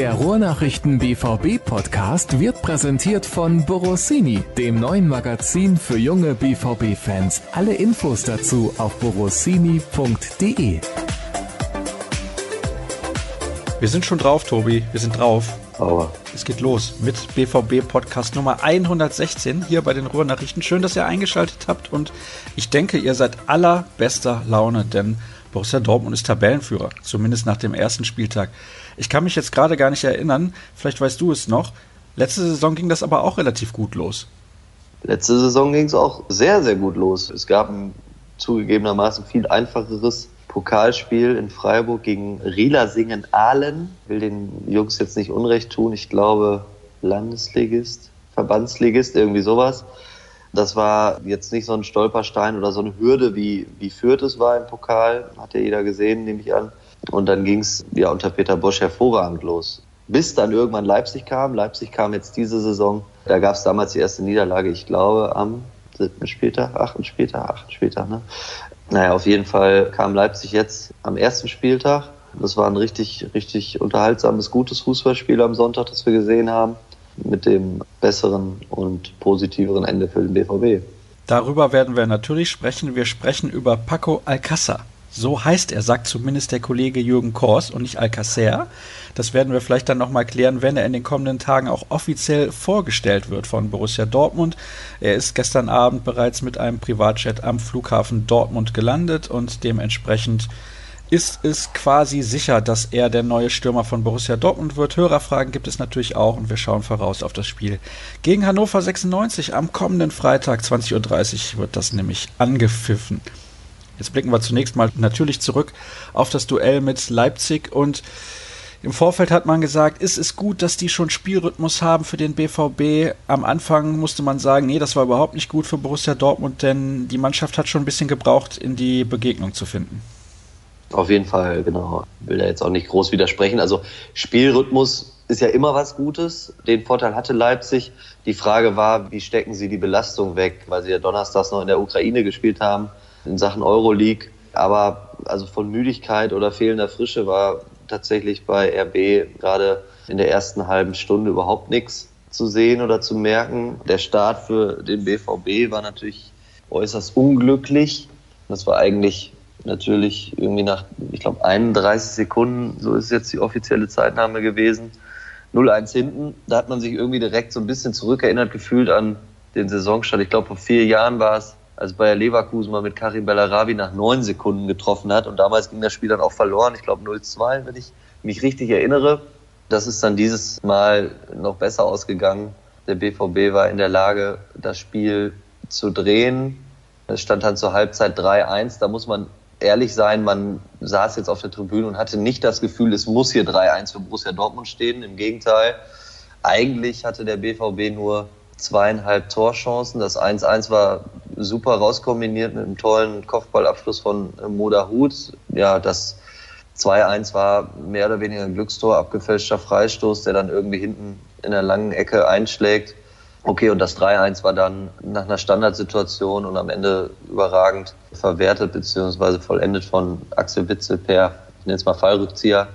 Der Ruhrnachrichten BVB Podcast wird präsentiert von Borossini, dem neuen Magazin für junge BVB Fans. Alle Infos dazu auf borossini.de. Wir sind schon drauf, Tobi. Wir sind drauf. Aua. Es geht los mit BVB Podcast Nummer 116 hier bei den Ruhrnachrichten. Schön, dass ihr eingeschaltet habt und ich denke, ihr seid allerbester Laune, denn Borussia Dortmund ist Tabellenführer, zumindest nach dem ersten Spieltag. Ich kann mich jetzt gerade gar nicht erinnern, vielleicht weißt du es noch. Letzte Saison ging das aber auch relativ gut los. Letzte Saison ging es auch sehr, sehr gut los. Es gab ein zugegebenermaßen viel einfacheres Pokalspiel in Freiburg gegen Rielersingen Aalen. Will den Jungs jetzt nicht Unrecht tun. Ich glaube, Landesligist, Verbandsligist, irgendwie sowas. Das war jetzt nicht so ein Stolperstein oder so eine Hürde, wie, wie Fürth es war im Pokal. Hat ja jeder gesehen, nehme ich an. Und dann ging es ja unter Peter Bosch hervorragend los. Bis dann irgendwann Leipzig kam. Leipzig kam jetzt diese Saison. Da gab es damals die erste Niederlage, ich glaube, am siebten Spieltag, achten Spieltag, achten Spieltag, ne? Naja, auf jeden Fall kam Leipzig jetzt am ersten Spieltag. Das war ein richtig, richtig unterhaltsames, gutes Fußballspiel am Sonntag, das wir gesehen haben. Mit dem besseren und positiveren Ende für den BVB. Darüber werden wir natürlich sprechen. Wir sprechen über Paco Alcázar. So heißt er, sagt zumindest der Kollege Jürgen Kors und nicht Alcacer. Das werden wir vielleicht dann nochmal klären, wenn er in den kommenden Tagen auch offiziell vorgestellt wird von Borussia Dortmund. Er ist gestern Abend bereits mit einem Privatjet am Flughafen Dortmund gelandet und dementsprechend ist es quasi sicher, dass er der neue Stürmer von Borussia Dortmund wird. Hörerfragen gibt es natürlich auch und wir schauen voraus auf das Spiel gegen Hannover 96 am kommenden Freitag 20.30 Uhr wird das nämlich angepfiffen. Jetzt blicken wir zunächst mal natürlich zurück auf das Duell mit Leipzig und im Vorfeld hat man gesagt, ist es gut, dass die schon Spielrhythmus haben für den BVB. Am Anfang musste man sagen, nee, das war überhaupt nicht gut für Borussia Dortmund, denn die Mannschaft hat schon ein bisschen gebraucht, in die Begegnung zu finden. Auf jeden Fall, genau. Will da jetzt auch nicht groß widersprechen. Also Spielrhythmus ist ja immer was Gutes. Den Vorteil hatte Leipzig. Die Frage war, wie stecken sie die Belastung weg, weil sie ja donnerstags noch in der Ukraine gespielt haben in Sachen Euroleague. Aber also von Müdigkeit oder fehlender Frische war tatsächlich bei RB gerade in der ersten halben Stunde überhaupt nichts zu sehen oder zu merken. Der Start für den BVB war natürlich äußerst unglücklich. Das war eigentlich natürlich irgendwie nach, ich glaube, 31 Sekunden, so ist jetzt die offizielle Zeitnahme gewesen, 0-1 hinten. Da hat man sich irgendwie direkt so ein bisschen zurückerinnert gefühlt an den Saisonstart. Ich glaube, vor vier Jahren war es als Bayer Leverkusen mal mit Karim Bellarabi nach neun Sekunden getroffen hat. Und damals ging das Spiel dann auch verloren. Ich glaube 0-2, wenn ich mich richtig erinnere. Das ist dann dieses Mal noch besser ausgegangen. Der BVB war in der Lage, das Spiel zu drehen. Es stand dann zur Halbzeit 3-1. Da muss man ehrlich sein, man saß jetzt auf der Tribüne und hatte nicht das Gefühl, es muss hier 3-1 für Borussia Dortmund stehen. Im Gegenteil, eigentlich hatte der BVB nur zweieinhalb Torchancen. Das 1-1 war super rauskombiniert mit einem tollen Kopfballabschluss von Moda Hut. Ja, das 2-1 war mehr oder weniger ein Glückstor, abgefälschter Freistoß, der dann irgendwie hinten in der langen Ecke einschlägt. Okay, und das 3-1 war dann nach einer Standardsituation und am Ende überragend verwertet bzw. vollendet von Axel Witzel per, ich nenne es mal Fallrückzieher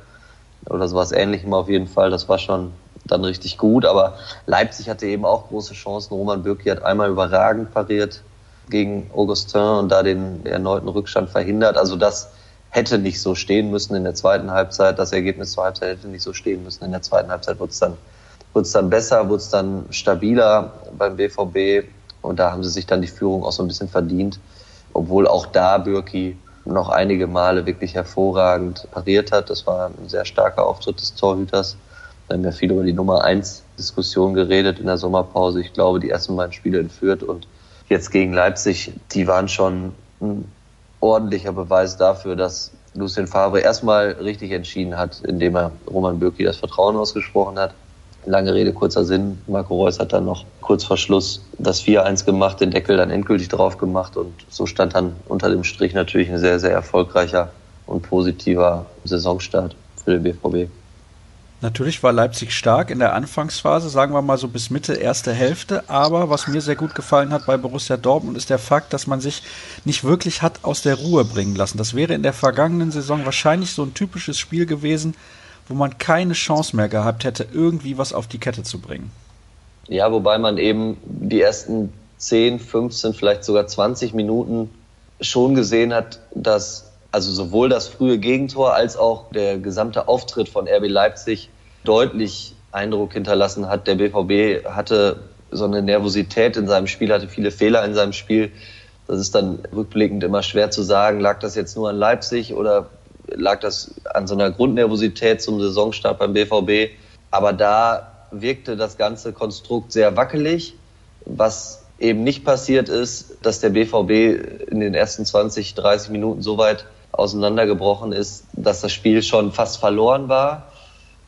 oder sowas ähnlichem auf jeden Fall. Das war schon dann richtig gut. Aber Leipzig hatte eben auch große Chancen. Roman Bürki hat einmal überragend pariert gegen Augustin und da den erneuten Rückstand verhindert. Also das hätte nicht so stehen müssen in der zweiten Halbzeit. Das Ergebnis zur Halbzeit hätte nicht so stehen müssen. In der zweiten Halbzeit wurde es dann, wurde es dann besser, wurde es dann stabiler beim BVB. Und da haben sie sich dann die Führung auch so ein bisschen verdient. Obwohl auch da Bürki noch einige Male wirklich hervorragend pariert hat. Das war ein sehr starker Auftritt des Torhüters. Wir haben ja viel über die Nummer 1 Diskussion geredet in der Sommerpause. Ich glaube, die ersten beiden Spiele in Fürth und jetzt gegen Leipzig, die waren schon ein ordentlicher Beweis dafür, dass Lucien Favre erstmal richtig entschieden hat, indem er Roman Bürki das Vertrauen ausgesprochen hat. Lange Rede, kurzer Sinn. Marco Reus hat dann noch kurz vor Schluss das 4-1 gemacht, den Deckel dann endgültig drauf gemacht und so stand dann unter dem Strich natürlich ein sehr, sehr erfolgreicher und positiver Saisonstart für den BVB. Natürlich war Leipzig stark in der Anfangsphase, sagen wir mal so bis Mitte erste Hälfte. Aber was mir sehr gut gefallen hat bei Borussia Dortmund ist der Fakt, dass man sich nicht wirklich hat aus der Ruhe bringen lassen. Das wäre in der vergangenen Saison wahrscheinlich so ein typisches Spiel gewesen, wo man keine Chance mehr gehabt hätte, irgendwie was auf die Kette zu bringen. Ja, wobei man eben die ersten 10, 15, vielleicht sogar 20 Minuten schon gesehen hat, dass also sowohl das frühe Gegentor als auch der gesamte Auftritt von RB Leipzig deutlich Eindruck hinterlassen hat. Der BVB hatte so eine Nervosität in seinem Spiel, hatte viele Fehler in seinem Spiel. Das ist dann rückblickend immer schwer zu sagen, lag das jetzt nur an Leipzig oder lag das an so einer Grundnervosität zum Saisonstart beim BVB. Aber da wirkte das ganze Konstrukt sehr wackelig. Was eben nicht passiert ist, dass der BVB in den ersten 20, 30 Minuten so weit auseinandergebrochen ist, dass das Spiel schon fast verloren war.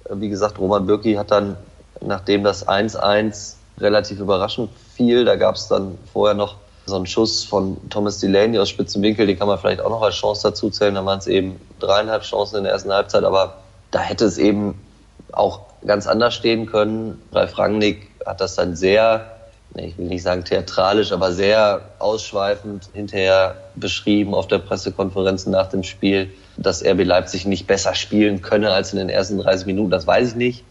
Wie gesagt, Roman Bürki hat dann, nachdem das 1-1 relativ überraschend fiel, da gab es dann vorher noch so einen Schuss von Thomas Delaney aus spitzen Winkel, den kann man vielleicht auch noch als Chance dazu zählen. Da waren es eben dreieinhalb Chancen in der ersten Halbzeit, aber da hätte es eben auch ganz anders stehen können. Ralf Rangnick hat das dann sehr, ich will nicht sagen theatralisch, aber sehr ausschweifend hinterher beschrieben auf der Pressekonferenz nach dem Spiel, dass RB Leipzig nicht besser spielen könne als in den ersten 30 Minuten. Das weiß ich nicht.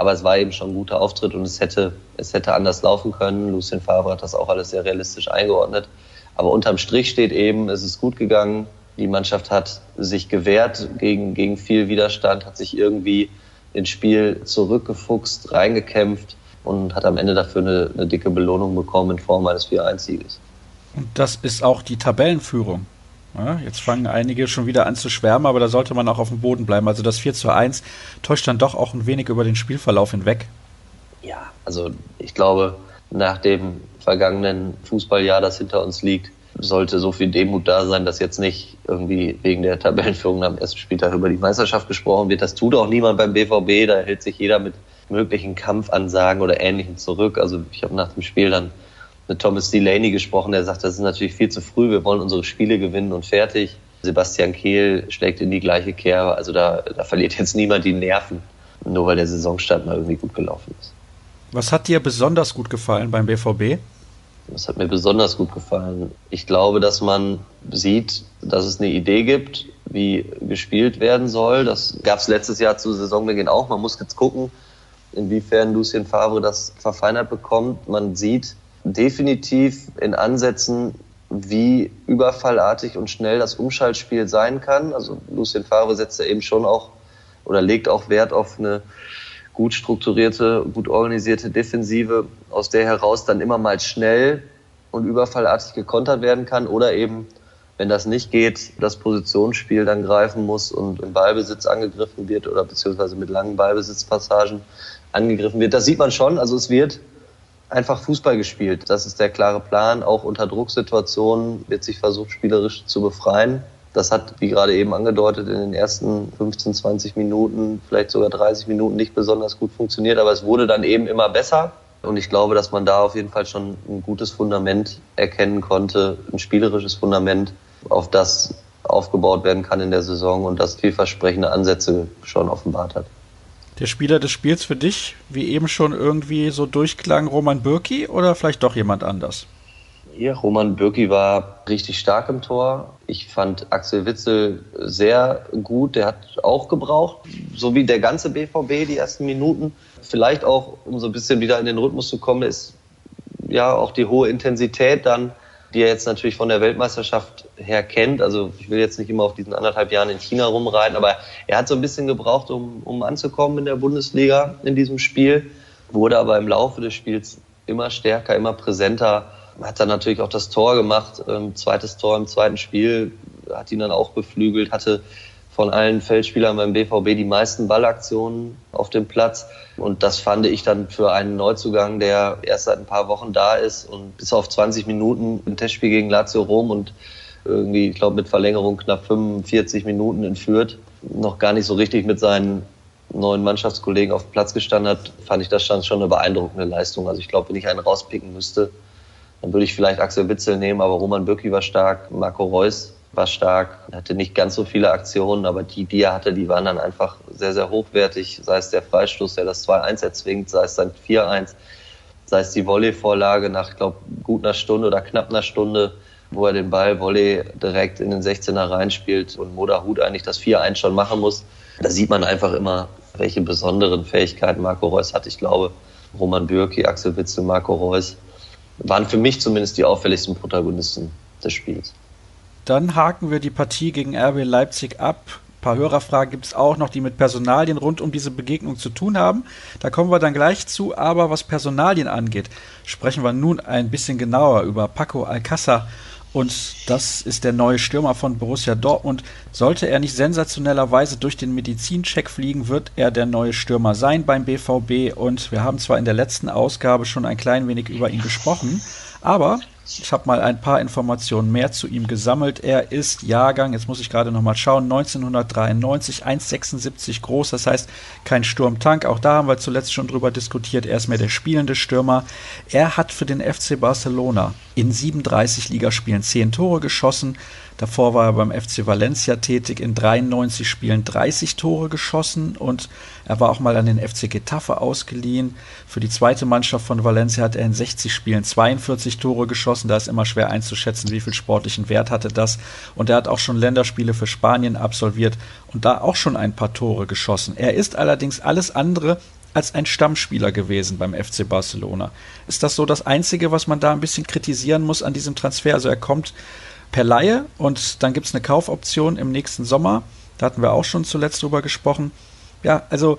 Aber es war eben schon ein guter Auftritt und es hätte, es hätte anders laufen können. Lucien Favre hat das auch alles sehr realistisch eingeordnet. Aber unterm Strich steht eben, es ist gut gegangen. Die Mannschaft hat sich gewehrt gegen, gegen viel Widerstand, hat sich irgendwie ins Spiel zurückgefuchst, reingekämpft und hat am Ende dafür eine, eine dicke Belohnung bekommen in Form eines 4-1-Sieges. Und das ist auch die Tabellenführung. Ja, jetzt fangen einige schon wieder an zu schwärmen, aber da sollte man auch auf dem Boden bleiben. Also das 4 zu 1 täuscht dann doch auch ein wenig über den Spielverlauf hinweg. Ja, also ich glaube, nach dem vergangenen Fußballjahr, das hinter uns liegt, sollte so viel Demut da sein, dass jetzt nicht irgendwie wegen der Tabellenführung am ersten Spieltag über die Meisterschaft gesprochen wird. Das tut auch niemand beim BVB, da hält sich jeder mit möglichen Kampfansagen oder Ähnlichem zurück. Also ich habe nach dem Spiel dann mit Thomas Delaney gesprochen, der sagt, das ist natürlich viel zu früh, wir wollen unsere Spiele gewinnen und fertig. Sebastian Kehl schlägt in die gleiche Kerbe, also da, da verliert jetzt niemand die Nerven, nur weil der Saisonstart mal irgendwie gut gelaufen ist. Was hat dir besonders gut gefallen beim BVB? Das hat mir besonders gut gefallen. Ich glaube, dass man sieht, dass es eine Idee gibt, wie gespielt werden soll. Das gab es letztes Jahr zu Saisonbeginn auch. Man muss jetzt gucken, inwiefern Lucien Favre das verfeinert bekommt. Man sieht, definitiv in Ansätzen, wie überfallartig und schnell das Umschaltspiel sein kann. Also Lucien Favre setzt ja eben schon auch oder legt auch Wert auf eine gut strukturierte, gut organisierte Defensive, aus der heraus dann immer mal schnell und überfallartig gekontert werden kann oder eben, wenn das nicht geht, das Positionsspiel dann greifen muss und im Ballbesitz angegriffen wird oder beziehungsweise mit langen Ballbesitzpassagen angegriffen wird. Das sieht man schon. Also es wird einfach Fußball gespielt. Das ist der klare Plan. Auch unter Drucksituationen wird sich versucht, spielerisch zu befreien. Das hat, wie gerade eben angedeutet, in den ersten 15, 20 Minuten, vielleicht sogar 30 Minuten nicht besonders gut funktioniert, aber es wurde dann eben immer besser. Und ich glaube, dass man da auf jeden Fall schon ein gutes Fundament erkennen konnte, ein spielerisches Fundament, auf das aufgebaut werden kann in der Saison und das vielversprechende Ansätze schon offenbart hat. Der Spieler des Spiels für dich, wie eben schon irgendwie so durchklang, Roman Bürki oder vielleicht doch jemand anders? Ja, Roman Bürki war richtig stark im Tor. Ich fand Axel Witzel sehr gut. Der hat auch gebraucht, so wie der ganze BVB die ersten Minuten. Vielleicht auch, um so ein bisschen wieder in den Rhythmus zu kommen, ist ja auch die hohe Intensität dann die er jetzt natürlich von der Weltmeisterschaft her kennt. Also ich will jetzt nicht immer auf diesen anderthalb Jahren in China rumreiten, aber er hat so ein bisschen gebraucht, um, um anzukommen in der Bundesliga in diesem Spiel, wurde aber im Laufe des Spiels immer stärker, immer präsenter, hat dann natürlich auch das Tor gemacht, ähm, zweites Tor im zweiten Spiel, hat ihn dann auch beflügelt, hatte von allen Feldspielern beim BVB die meisten Ballaktionen auf dem Platz. Und das fand ich dann für einen Neuzugang, der erst seit ein paar Wochen da ist und bis auf 20 Minuten im Testspiel gegen Lazio Rom und irgendwie, ich glaube, mit Verlängerung knapp 45 Minuten entführt, noch gar nicht so richtig mit seinen neuen Mannschaftskollegen auf dem Platz gestanden hat, fand ich das schon eine beeindruckende Leistung. Also ich glaube, wenn ich einen rauspicken müsste, dann würde ich vielleicht Axel Witzel nehmen, aber Roman Bürki war stark, Marco Reus war stark, hatte nicht ganz so viele Aktionen, aber die, die er hatte, die waren dann einfach sehr, sehr hochwertig. Sei es der Freistoß, der das 2-1 erzwingt, sei es dann 4-1, sei es die Volley-Vorlage nach, glaube, gut einer Stunde oder knapp einer Stunde, wo er den Ball Volley direkt in den 16er reinspielt und Moda Hut eigentlich das 4-1 schon machen muss. Da sieht man einfach immer, welche besonderen Fähigkeiten Marco Reus hat. Ich glaube, Roman Bürki, Axel Witzel, Marco Reus waren für mich zumindest die auffälligsten Protagonisten des Spiels. Dann haken wir die Partie gegen RB Leipzig ab. Ein paar Hörerfragen gibt es auch noch, die mit Personalien rund um diese Begegnung zu tun haben. Da kommen wir dann gleich zu. Aber was Personalien angeht, sprechen wir nun ein bisschen genauer über Paco Alcázar und das ist der neue Stürmer von Borussia Dortmund. Sollte er nicht sensationellerweise durch den Medizincheck fliegen, wird er der neue Stürmer sein beim BVB. Und wir haben zwar in der letzten Ausgabe schon ein klein wenig über ihn gesprochen, aber ich habe mal ein paar Informationen mehr zu ihm gesammelt. Er ist Jahrgang, jetzt muss ich gerade nochmal schauen, 1993, 1,76 groß, das heißt kein Sturmtank. Auch da haben wir zuletzt schon drüber diskutiert. Er ist mehr der spielende Stürmer. Er hat für den FC Barcelona in 37 Ligaspielen 10 Tore geschossen. Davor war er beim FC Valencia tätig, in 93 Spielen 30 Tore geschossen und er war auch mal an den FC Getafe ausgeliehen. Für die zweite Mannschaft von Valencia hat er in 60 Spielen 42 Tore geschossen. Da ist immer schwer einzuschätzen, wie viel sportlichen Wert hatte das. Und er hat auch schon Länderspiele für Spanien absolviert und da auch schon ein paar Tore geschossen. Er ist allerdings alles andere als ein Stammspieler gewesen beim FC Barcelona. Ist das so das Einzige, was man da ein bisschen kritisieren muss an diesem Transfer? Also er kommt per Laie und dann gibt es eine Kaufoption im nächsten Sommer. Da hatten wir auch schon zuletzt drüber gesprochen. Ja, also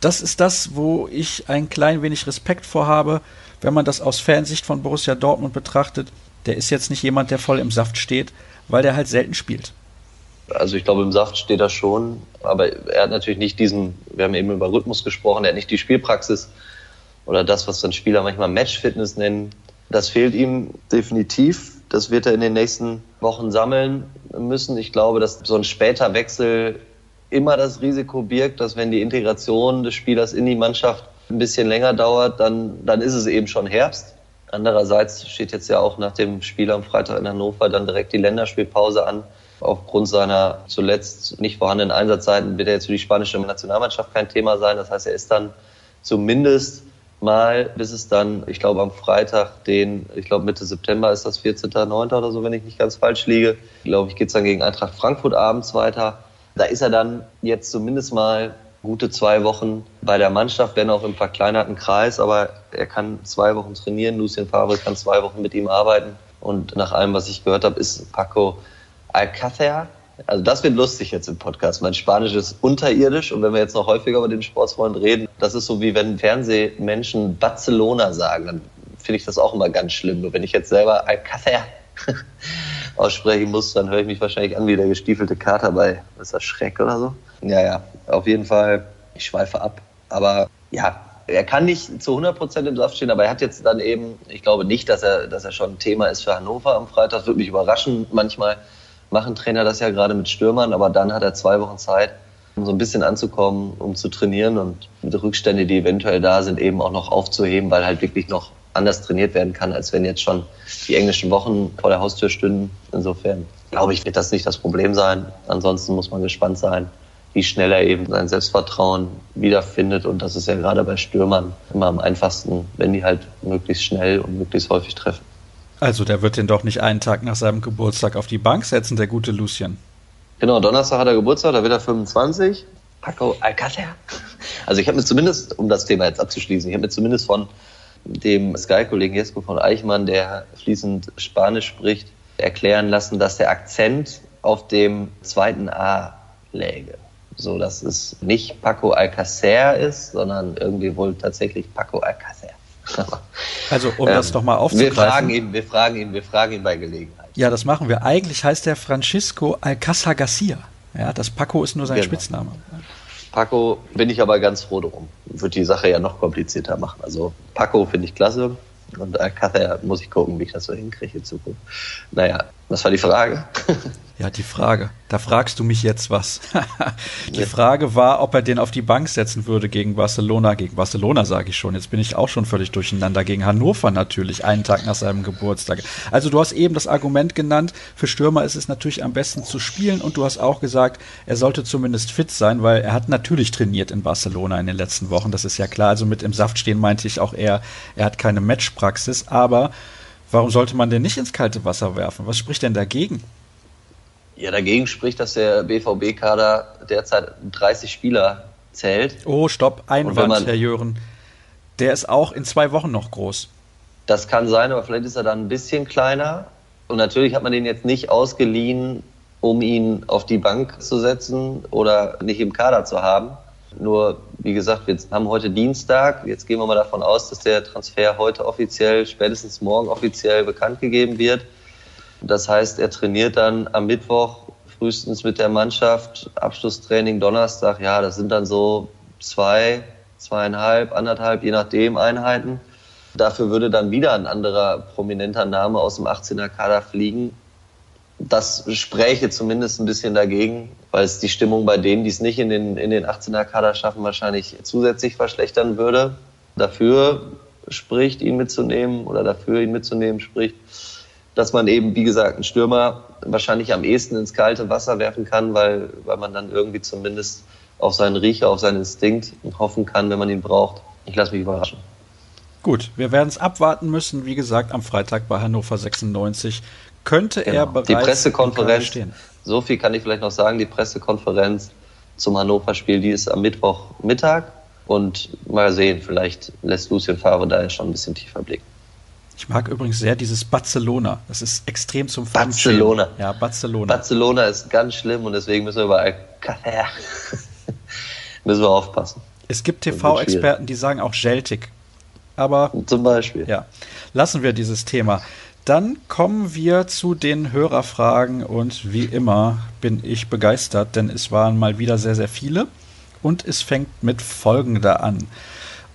das ist das, wo ich ein klein wenig Respekt vorhabe, wenn man das aus Fansicht von Borussia Dortmund betrachtet. Der ist jetzt nicht jemand, der voll im Saft steht, weil der halt selten spielt. Also ich glaube, im Saft steht er schon, aber er hat natürlich nicht diesen, wir haben eben über Rhythmus gesprochen, er hat nicht die Spielpraxis oder das, was dann Spieler manchmal Matchfitness nennen. Das fehlt ihm definitiv. Das wird er in den nächsten Wochen sammeln müssen. Ich glaube, dass so ein später Wechsel immer das Risiko birgt, dass wenn die Integration des Spielers in die Mannschaft ein bisschen länger dauert, dann, dann ist es eben schon Herbst. Andererseits steht jetzt ja auch nach dem Spiel am Freitag in Hannover dann direkt die Länderspielpause an. Aufgrund seiner zuletzt nicht vorhandenen Einsatzzeiten wird er jetzt für die spanische Nationalmannschaft kein Thema sein. Das heißt, er ist dann zumindest mal, bis es dann, ich glaube am Freitag, den, ich glaube Mitte September ist das 14.09. oder so, wenn ich nicht ganz falsch liege. Glaube, ich geht's dann gegen Eintracht Frankfurt abends weiter. Da ist er dann jetzt zumindest mal gute zwei Wochen bei der Mannschaft, wenn auch im verkleinerten Kreis, aber er kann zwei Wochen trainieren. Lucien Favre kann zwei Wochen mit ihm arbeiten. Und nach allem, was ich gehört habe, ist Paco Alcácer also das wird lustig jetzt im Podcast. Mein Spanisch ist unterirdisch und wenn wir jetzt noch häufiger über den Sportsfreund reden, das ist so wie wenn Fernsehmenschen Barcelona sagen, dann finde ich das auch immer ganz schlimm. Nur wenn ich jetzt selber Alcácer aussprechen muss, dann höre ich mich wahrscheinlich an wie der gestiefelte Kater bei, ist das Schreck oder so? Ja, ja, auf jeden Fall, ich schweife ab. Aber ja, er kann nicht zu 100 Prozent im Saft stehen, aber er hat jetzt dann eben, ich glaube nicht, dass er, dass er schon ein Thema ist für Hannover am Freitag. Würde mich überraschen manchmal machen Trainer das ja gerade mit Stürmern, aber dann hat er zwei Wochen Zeit, um so ein bisschen anzukommen, um zu trainieren und die Rückstände, die eventuell da sind, eben auch noch aufzuheben, weil halt wirklich noch anders trainiert werden kann, als wenn jetzt schon die englischen Wochen vor der Haustür stünden. Insofern glaube ich, wird das nicht das Problem sein. Ansonsten muss man gespannt sein, wie schnell er eben sein Selbstvertrauen wiederfindet. Und das ist ja gerade bei Stürmern immer am einfachsten, wenn die halt möglichst schnell und möglichst häufig treffen. Also der wird den doch nicht einen Tag nach seinem Geburtstag auf die Bank setzen, der gute Lucien. Genau, Donnerstag hat er Geburtstag, da wird er 25. Paco Alcácer. Also ich habe mir zumindest, um das Thema jetzt abzuschließen, ich habe mir zumindest von dem Sky-Kollegen Jesko von Eichmann, der fließend Spanisch spricht, erklären lassen, dass der Akzent auf dem zweiten A läge. So, dass es nicht Paco Alcácer ist, sondern irgendwie wohl tatsächlich Paco Alcácer. Also, um ähm, das doch mal aufzugreifen. Wir fragen ihn, wir fragen ihn, wir fragen ihn bei Gelegenheit. Ja, das machen wir. Eigentlich heißt er Francisco Alcázar Garcia. Ja, das Paco ist nur sein genau. Spitzname. Paco bin ich aber ganz froh drum. Wird die Sache ja noch komplizierter machen. Also Paco finde ich klasse. Und Alcázar muss ich gucken, wie ich das so hinkriege in Zukunft. Naja, was war die Frage? Ja, die Frage. Da fragst du mich jetzt was. die Frage war, ob er den auf die Bank setzen würde gegen Barcelona. Gegen Barcelona sage ich schon. Jetzt bin ich auch schon völlig durcheinander. Gegen Hannover natürlich, einen Tag nach seinem Geburtstag. Also du hast eben das Argument genannt, für Stürmer ist es natürlich am besten zu spielen. Und du hast auch gesagt, er sollte zumindest fit sein, weil er hat natürlich trainiert in Barcelona in den letzten Wochen. Das ist ja klar. Also mit im Saft stehen meinte ich auch eher, er hat keine Matchpraxis. Aber warum sollte man den nicht ins kalte Wasser werfen? Was spricht denn dagegen? Ja, dagegen spricht, dass der BVB-Kader derzeit 30 Spieler zählt. Oh, stopp, Einwand, man, Herr Jören. Der ist auch in zwei Wochen noch groß. Das kann sein, aber vielleicht ist er dann ein bisschen kleiner. Und natürlich hat man den jetzt nicht ausgeliehen, um ihn auf die Bank zu setzen oder nicht im Kader zu haben. Nur, wie gesagt, wir haben heute Dienstag. Jetzt gehen wir mal davon aus, dass der Transfer heute offiziell, spätestens morgen offiziell bekannt gegeben wird. Das heißt, er trainiert dann am Mittwoch frühestens mit der Mannschaft. Abschlusstraining Donnerstag. Ja, das sind dann so zwei, zweieinhalb, anderthalb, je nachdem Einheiten. Dafür würde dann wieder ein anderer prominenter Name aus dem 18er Kader fliegen. Das spräche zumindest ein bisschen dagegen, weil es die Stimmung bei denen, die es nicht in den, in den 18er Kader schaffen, wahrscheinlich zusätzlich verschlechtern würde. Dafür spricht, ihn mitzunehmen oder dafür ihn mitzunehmen spricht, dass man eben, wie gesagt, einen Stürmer wahrscheinlich am ehesten ins kalte Wasser werfen kann, weil, weil man dann irgendwie zumindest auf seinen Riecher, auf seinen Instinkt hoffen kann, wenn man ihn braucht. Ich lasse mich überraschen. Gut, wir werden es abwarten müssen. Wie gesagt, am Freitag bei Hannover 96 könnte genau. er bereits die Pressekonferenz stehen. So viel kann ich vielleicht noch sagen. Die Pressekonferenz zum Hannover-Spiel, die ist am Mittwochmittag. Und mal sehen, vielleicht lässt Lucien Favre da ja schon ein bisschen tiefer blicken. Ich mag übrigens sehr dieses Barcelona. Das ist extrem zum Barcelona. Ja, Barcelona. Barcelona ist ganz schlimm und deswegen müssen wir überall müssen wir aufpassen. Es gibt TV-Experten, die sagen auch Celtic. Aber zum Beispiel. Ja, lassen wir dieses Thema. Dann kommen wir zu den Hörerfragen und wie immer bin ich begeistert, denn es waren mal wieder sehr, sehr viele und es fängt mit folgender an.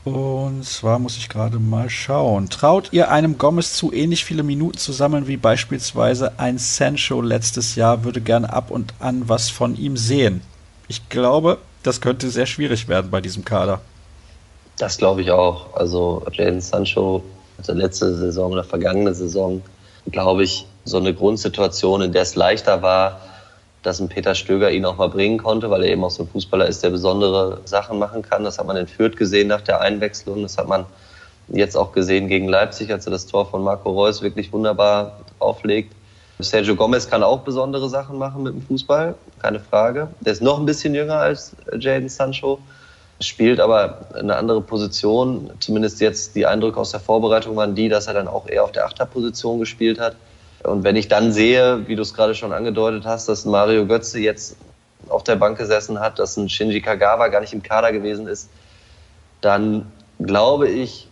Und zwar muss ich gerade mal schauen. Traut ihr einem Gomez zu, ähnlich viele Minuten zu sammeln wie beispielsweise ein Sancho letztes Jahr? Würde gerne ab und an was von ihm sehen. Ich glaube, das könnte sehr schwierig werden bei diesem Kader. Das glaube ich auch. Also Jaden Sancho hatte letzte Saison oder vergangene Saison, glaube ich, so eine Grundsituation, in der es leichter war, dass ein Peter Stöger ihn auch mal bringen konnte, weil er eben auch so ein Fußballer ist, der besondere Sachen machen kann. Das hat man in Fürth gesehen nach der Einwechslung. Das hat man jetzt auch gesehen gegen Leipzig, als er das Tor von Marco Reus wirklich wunderbar auflegt. Sergio Gomez kann auch besondere Sachen machen mit dem Fußball, keine Frage. Der ist noch ein bisschen jünger als Jaden Sancho spielt aber eine andere Position. Zumindest jetzt die Eindrücke aus der Vorbereitung waren die, dass er dann auch eher auf der Achterposition gespielt hat. Und wenn ich dann sehe, wie du es gerade schon angedeutet hast, dass Mario Götze jetzt auf der Bank gesessen hat, dass ein Shinji Kagawa gar nicht im Kader gewesen ist, dann glaube ich,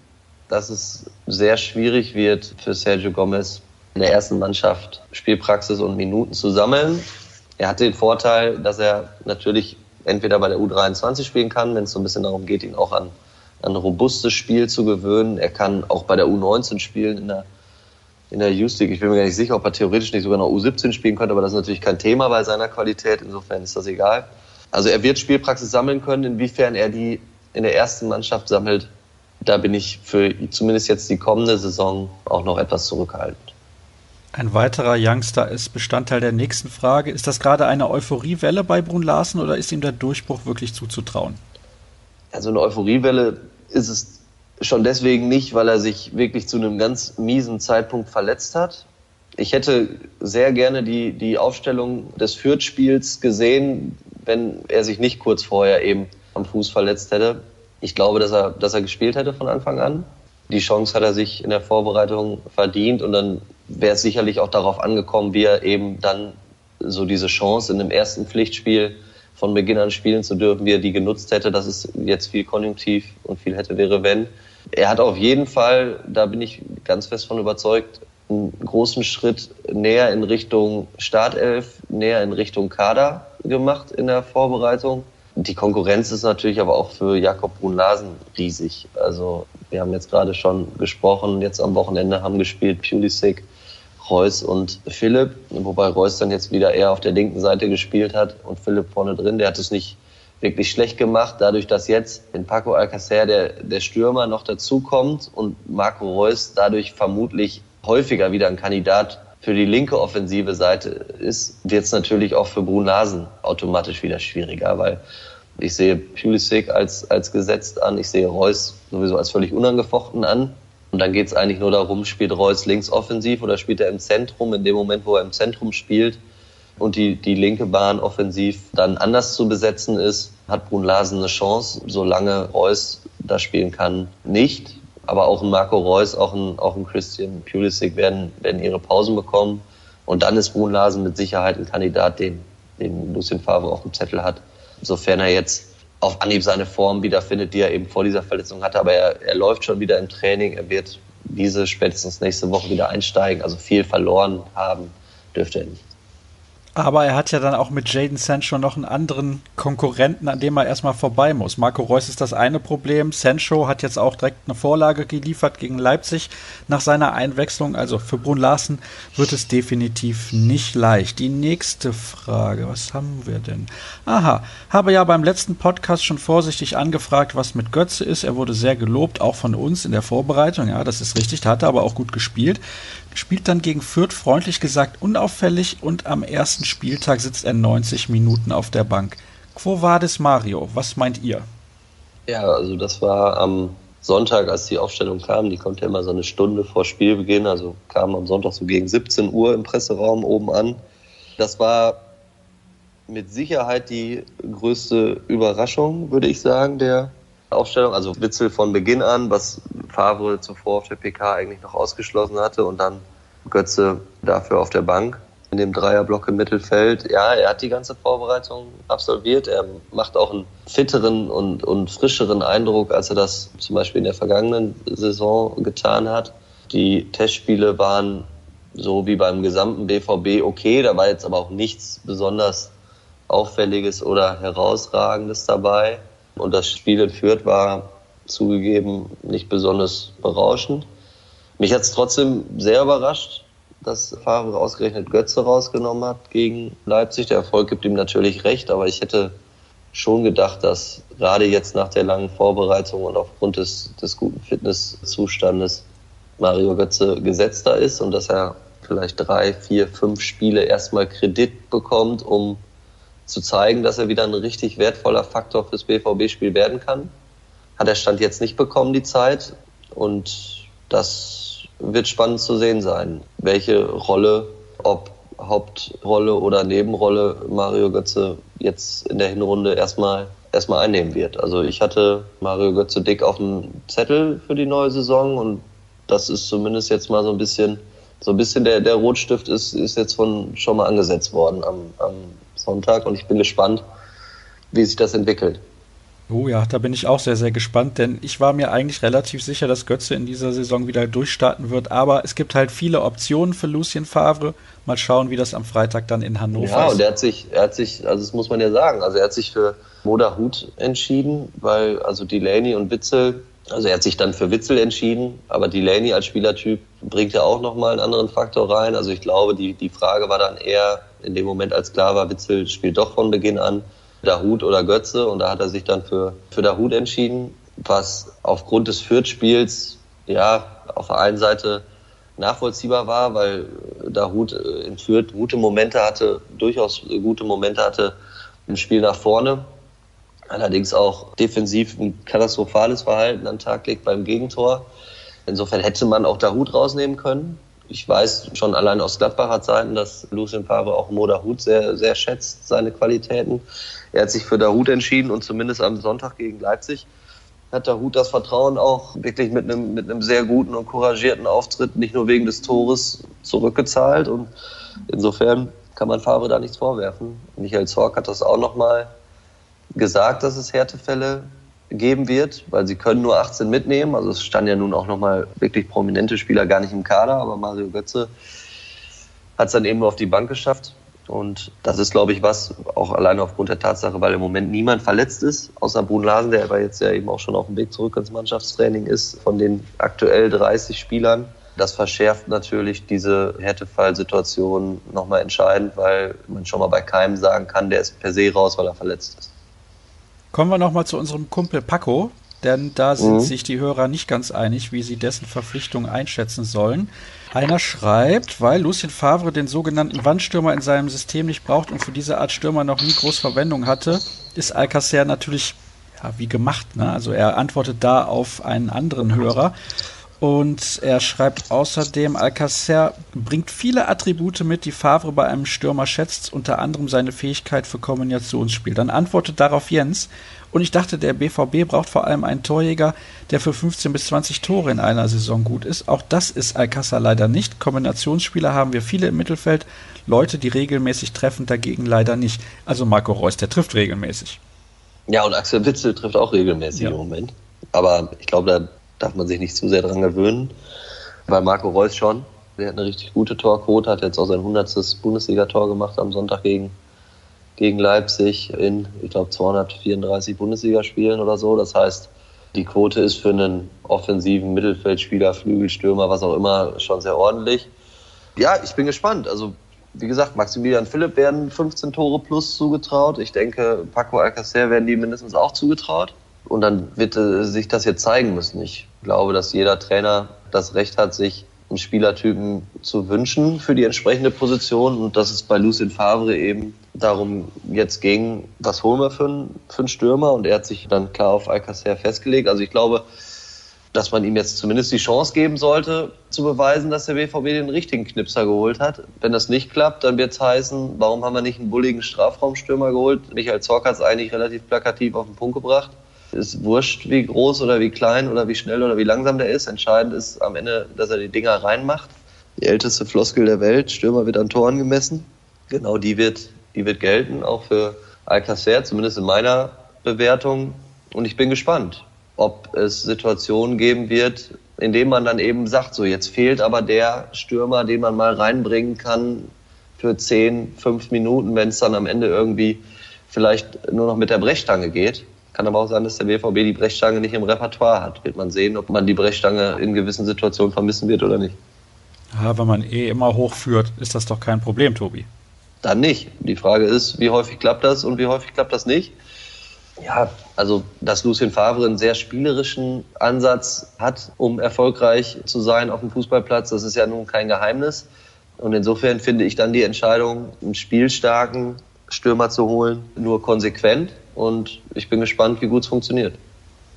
dass es sehr schwierig wird für Sergio Gomez in der ersten Mannschaft Spielpraxis und Minuten zu sammeln. Er hat den Vorteil, dass er natürlich entweder bei der U23 spielen kann, wenn es so ein bisschen darum geht, ihn auch an, an ein robustes Spiel zu gewöhnen. Er kann auch bei der U19 spielen in der, in der Youth League. Ich bin mir gar nicht sicher, ob er theoretisch nicht sogar noch U17 spielen könnte, aber das ist natürlich kein Thema bei seiner Qualität. Insofern ist das egal. Also er wird Spielpraxis sammeln können. Inwiefern er die in der ersten Mannschaft sammelt, da bin ich für zumindest jetzt die kommende Saison auch noch etwas zurückhaltend. Ein weiterer Youngster ist Bestandteil der nächsten Frage. Ist das gerade eine Euphoriewelle bei Brun Larsen oder ist ihm der Durchbruch wirklich zuzutrauen? Also eine Euphoriewelle ist es schon deswegen nicht, weil er sich wirklich zu einem ganz miesen Zeitpunkt verletzt hat. Ich hätte sehr gerne die, die Aufstellung des Fürth-Spiels gesehen, wenn er sich nicht kurz vorher eben am Fuß verletzt hätte. Ich glaube, dass er, dass er gespielt hätte von Anfang an. Die Chance hat er sich in der Vorbereitung verdient und dann wäre es sicherlich auch darauf angekommen, wie er eben dann so diese Chance in dem ersten Pflichtspiel von Beginn an spielen zu dürfen, wie er die genutzt hätte. Das ist jetzt viel konjunktiv und viel hätte wäre wenn. Er hat auf jeden Fall, da bin ich ganz fest von überzeugt, einen großen Schritt näher in Richtung Startelf, näher in Richtung Kader gemacht in der Vorbereitung. Die Konkurrenz ist natürlich aber auch für Jakob Brun-Larsen riesig. Also wir haben jetzt gerade schon gesprochen, jetzt am Wochenende haben gespielt Pulisic, Reus und Philipp, wobei Reus dann jetzt wieder eher auf der linken Seite gespielt hat und Philipp vorne drin. Der hat es nicht wirklich schlecht gemacht, dadurch, dass jetzt in Paco Alcacer der, der Stürmer noch dazukommt und Marco Reus dadurch vermutlich häufiger wieder ein Kandidat für die linke offensive Seite ist, wird es natürlich auch für Brun Nasen automatisch wieder schwieriger, weil ich sehe Pulisic als, als gesetzt an, ich sehe Reus sowieso als völlig unangefochten an. Und dann geht es eigentlich nur darum, spielt Reus links offensiv oder spielt er im Zentrum, in dem Moment, wo er im Zentrum spielt und die, die linke Bahn offensiv dann anders zu besetzen ist, hat Brun Larsen eine Chance, solange Reus da spielen kann, nicht. Aber auch ein Marco Reus, auch ein, auch ein Christian Pulisic werden, werden ihre Pausen bekommen. Und dann ist Brun Larsen mit Sicherheit ein Kandidat, den, den Lucien Favre auf dem Zettel hat. Sofern er jetzt auf Anhieb seine Form wiederfindet, die er eben vor dieser Verletzung hatte. Aber er, er läuft schon wieder im Training. Er wird diese spätestens nächste Woche wieder einsteigen. Also viel verloren haben dürfte er nicht. Aber er hat ja dann auch mit Jaden Sancho noch einen anderen Konkurrenten, an dem er erstmal vorbei muss. Marco Reus ist das eine Problem. Sancho hat jetzt auch direkt eine Vorlage geliefert gegen Leipzig nach seiner Einwechslung. Also für Brun Larsen wird es definitiv nicht leicht. Die nächste Frage, was haben wir denn? Aha, habe ja beim letzten Podcast schon vorsichtig angefragt, was mit Götze ist. Er wurde sehr gelobt, auch von uns in der Vorbereitung. Ja, das ist richtig, hat er aber auch gut gespielt spielt dann gegen Fürth freundlich gesagt unauffällig und am ersten Spieltag sitzt er 90 Minuten auf der Bank. Quo vadis Mario? Was meint ihr? Ja, also das war am Sonntag, als die Aufstellung kam. Die kommt ja immer so eine Stunde vor Spielbeginn, also kam am Sonntag so gegen 17 Uhr im Presseraum oben an. Das war mit Sicherheit die größte Überraschung, würde ich sagen, der Aufstellung. Also Witzel von Beginn an, was Favre zuvor auf der PK eigentlich noch ausgeschlossen hatte und dann Götze dafür auf der Bank in dem Dreierblock im Mittelfeld. Ja, er hat die ganze Vorbereitung absolviert. Er macht auch einen fitteren und, und frischeren Eindruck, als er das zum Beispiel in der vergangenen Saison getan hat. Die Testspiele waren so wie beim gesamten BVB okay. Da war jetzt aber auch nichts besonders Auffälliges oder Herausragendes dabei. Und das Spiel in Fürth war zugegeben nicht besonders berauschend. Mich hat es trotzdem sehr überrascht, dass Favre ausgerechnet Götze rausgenommen hat gegen Leipzig. Der Erfolg gibt ihm natürlich recht, aber ich hätte schon gedacht, dass gerade jetzt nach der langen Vorbereitung und aufgrund des, des guten Fitnesszustandes Mario Götze gesetzter ist und dass er vielleicht drei, vier, fünf Spiele erstmal Kredit bekommt, um zu zeigen, dass er wieder ein richtig wertvoller Faktor fürs BVB-Spiel werden kann. Hat er Stand jetzt nicht bekommen, die Zeit. Und das wird spannend zu sehen sein, welche Rolle, ob Hauptrolle oder Nebenrolle Mario Götze jetzt in der Hinrunde erstmal erstmal einnehmen wird. Also ich hatte Mario Götze dick auf dem Zettel für die neue Saison und das ist zumindest jetzt mal so ein bisschen so ein bisschen der, der Rotstift ist, ist jetzt von, schon mal angesetzt worden am, am Sonntag und ich bin gespannt, wie sich das entwickelt. Oh ja, da bin ich auch sehr, sehr gespannt, denn ich war mir eigentlich relativ sicher, dass Götze in dieser Saison wieder durchstarten wird. Aber es gibt halt viele Optionen für Lucien Favre. Mal schauen, wie das am Freitag dann in Hannover ja, ist. Ja, und er hat sich, er hat sich, also das muss man ja sagen, also er hat sich für Moda Hut entschieden, weil also Delaney und Witzel also er hat sich dann für Witzel entschieden, aber Delaney als Spielertyp bringt ja auch nochmal einen anderen Faktor rein. Also ich glaube, die, die Frage war dann eher in dem Moment, als klar war, Witzel spielt doch von Beginn an, Dahut oder Götze. Und da hat er sich dann für, für Dahut entschieden, was aufgrund des Fürth-Spiels ja auf der einen Seite nachvollziehbar war, weil Dahut in Fürth gute Momente hatte, durchaus gute Momente hatte im Spiel nach vorne allerdings auch defensiv ein katastrophales Verhalten an den Tag legt beim Gegentor. Insofern hätte man auch da Hut rausnehmen können. Ich weiß schon allein aus Gladbacher Zeiten, dass Lucien Favre auch Moda Hut sehr, sehr schätzt, seine Qualitäten. Er hat sich für Dahut entschieden und zumindest am Sonntag gegen Leipzig hat Dahut das Vertrauen auch wirklich mit einem, mit einem sehr guten und couragierten Auftritt nicht nur wegen des Tores zurückgezahlt und insofern kann man Favre da nichts vorwerfen. Michael Zorc hat das auch nochmal gesagt, dass es Härtefälle geben wird, weil sie können nur 18 mitnehmen. Also es standen ja nun auch nochmal wirklich prominente Spieler gar nicht im Kader, aber Mario Götze hat es dann eben nur auf die Bank geschafft. Und das ist, glaube ich, was, auch alleine aufgrund der Tatsache, weil im Moment niemand verletzt ist, außer Brun Larsen, der aber jetzt ja eben auch schon auf dem Weg zurück ins Mannschaftstraining ist, von den aktuell 30 Spielern. Das verschärft natürlich diese Härtefallsituation nochmal entscheidend, weil man schon mal bei keinem sagen kann, der ist per se raus, weil er verletzt ist. Kommen wir nochmal zu unserem Kumpel Paco, denn da sind mhm. sich die Hörer nicht ganz einig, wie sie dessen Verpflichtung einschätzen sollen. Einer schreibt, weil Lucien Favre den sogenannten Wandstürmer in seinem System nicht braucht und für diese Art Stürmer noch nie groß Verwendung hatte, ist Alcacer natürlich ja, wie gemacht. Ne? Also er antwortet da auf einen anderen Hörer. Und er schreibt außerdem, Alcacer bringt viele Attribute mit, die Favre bei einem Stürmer schätzt, unter anderem seine Fähigkeit für Kombinationsspiel. Dann antwortet darauf Jens, und ich dachte, der BVB braucht vor allem einen Torjäger, der für 15 bis 20 Tore in einer Saison gut ist. Auch das ist Alcázar leider nicht. Kombinationsspieler haben wir viele im Mittelfeld, Leute, die regelmäßig treffen, dagegen leider nicht. Also Marco Reus, der trifft regelmäßig. Ja, und Axel Witzel trifft auch regelmäßig ja. im Moment. Aber ich glaube, da darf man sich nicht zu sehr dran gewöhnen, weil Marco Reus schon, der hat eine richtig gute Torquote, hat jetzt auch sein 100. Bundesligator gemacht am Sonntag gegen, gegen Leipzig in, ich glaube, 234 Bundesligaspielen oder so. Das heißt, die Quote ist für einen offensiven Mittelfeldspieler, Flügelstürmer, was auch immer, schon sehr ordentlich. Ja, ich bin gespannt. Also, wie gesagt, Maximilian Philipp werden 15 Tore plus zugetraut. Ich denke, Paco Alcacer werden die mindestens auch zugetraut. Und dann wird äh, sich das jetzt zeigen müssen. Ich glaube, dass jeder Trainer das Recht hat, sich einen Spielertypen zu wünschen für die entsprechende Position und dass es bei Lucien Favre eben darum jetzt ging, was holen wir für einen, für einen Stürmer und er hat sich dann klar auf Alcacer festgelegt. Also ich glaube, dass man ihm jetzt zumindest die Chance geben sollte, zu beweisen, dass der BVB den richtigen Knipser geholt hat. Wenn das nicht klappt, dann wird es heißen, warum haben wir nicht einen bulligen Strafraumstürmer geholt? Michael Zorc hat es eigentlich relativ plakativ auf den Punkt gebracht ist wurscht, wie groß oder wie klein oder wie schnell oder wie langsam der ist. Entscheidend ist am Ende, dass er die Dinger reinmacht. Die älteste Floskel der Welt, Stürmer wird an Toren gemessen. Genau die wird, die wird gelten, auch für Alcacer, zumindest in meiner Bewertung. Und ich bin gespannt, ob es Situationen geben wird, in denen man dann eben sagt, so jetzt fehlt aber der Stürmer, den man mal reinbringen kann für 10, 5 Minuten, wenn es dann am Ende irgendwie vielleicht nur noch mit der Brechstange geht. Kann aber auch sein, dass der BVB die Brechstange nicht im Repertoire hat. Wird man sehen, ob man die Brechstange in gewissen Situationen vermissen wird oder nicht. Ja, wenn man eh immer hochführt, ist das doch kein Problem, Tobi. Dann nicht. Die Frage ist, wie häufig klappt das und wie häufig klappt das nicht? Ja, also dass Lucien Favre einen sehr spielerischen Ansatz hat, um erfolgreich zu sein auf dem Fußballplatz, das ist ja nun kein Geheimnis. Und insofern finde ich dann die Entscheidung, einen spielstarken Stürmer zu holen, nur konsequent und ich bin gespannt, wie gut es funktioniert.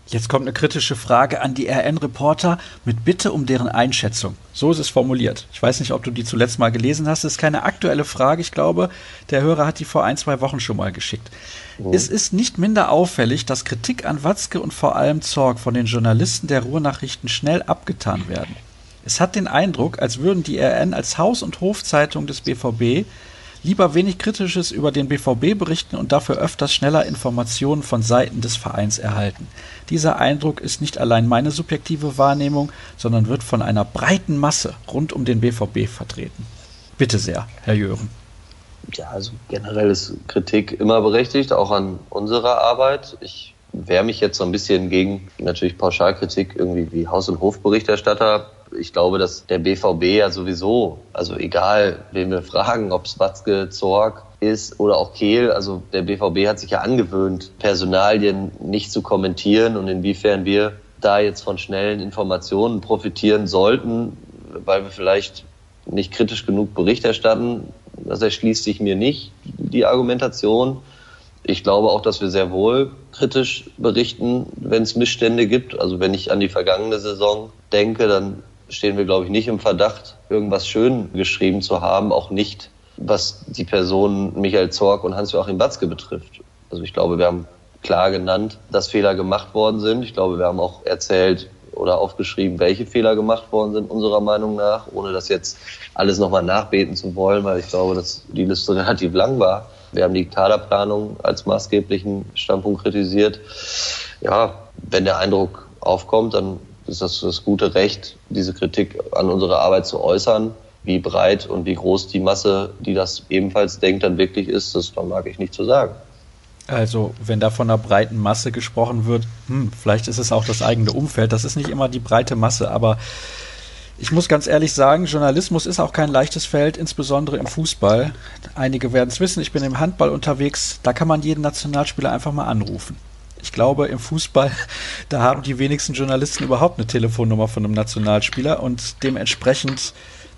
Jetzt kommt eine kritische Frage an die RN-Reporter mit Bitte um deren Einschätzung. So ist es formuliert. Ich weiß nicht, ob du die zuletzt mal gelesen hast. Das ist keine aktuelle Frage. Ich glaube, der Hörer hat die vor ein, zwei Wochen schon mal geschickt. Mhm. Es ist nicht minder auffällig, dass Kritik an Watzke und vor allem Zorg von den Journalisten der Ruhrnachrichten schnell abgetan werden. Es hat den Eindruck, als würden die RN als Haus- und Hofzeitung des BVB lieber wenig Kritisches über den BVB berichten und dafür öfters schneller Informationen von Seiten des Vereins erhalten. Dieser Eindruck ist nicht allein meine subjektive Wahrnehmung, sondern wird von einer breiten Masse rund um den BVB vertreten. Bitte sehr, Herr Jören. Ja, also generell ist Kritik immer berechtigt, auch an unserer Arbeit. Ich wehre mich jetzt so ein bisschen gegen natürlich Pauschalkritik irgendwie wie Haus- und Hofberichterstatter ich glaube, dass der BVB ja sowieso, also egal, wen wir fragen, ob es Watzke, Zorg ist oder auch Kehl, also der BVB hat sich ja angewöhnt, Personalien nicht zu kommentieren und inwiefern wir da jetzt von schnellen Informationen profitieren sollten, weil wir vielleicht nicht kritisch genug Bericht erstatten, das erschließt sich mir nicht, die Argumentation. Ich glaube auch, dass wir sehr wohl kritisch berichten, wenn es Missstände gibt. Also wenn ich an die vergangene Saison denke, dann stehen wir, glaube ich, nicht im Verdacht, irgendwas schön geschrieben zu haben, auch nicht, was die Personen Michael Zorg und Hans-Joachim Batzke betrifft. Also ich glaube, wir haben klar genannt, dass Fehler gemacht worden sind. Ich glaube, wir haben auch erzählt oder aufgeschrieben, welche Fehler gemacht worden sind, unserer Meinung nach, ohne das jetzt alles nochmal nachbeten zu wollen, weil ich glaube, dass die Liste relativ lang war. Wir haben die Kaderplanung als maßgeblichen Standpunkt kritisiert. Ja, wenn der Eindruck aufkommt, dann ist das das gute Recht, diese Kritik an unsere Arbeit zu äußern. Wie breit und wie groß die Masse, die das ebenfalls denkt, dann wirklich ist, das vermag ich nicht zu sagen. Also, wenn da von einer breiten Masse gesprochen wird, hm, vielleicht ist es auch das eigene Umfeld. Das ist nicht immer die breite Masse, aber ich muss ganz ehrlich sagen, Journalismus ist auch kein leichtes Feld, insbesondere im Fußball. Einige werden es wissen, ich bin im Handball unterwegs, da kann man jeden Nationalspieler einfach mal anrufen. Ich glaube, im Fußball, da haben die wenigsten Journalisten überhaupt eine Telefonnummer von einem Nationalspieler und dementsprechend,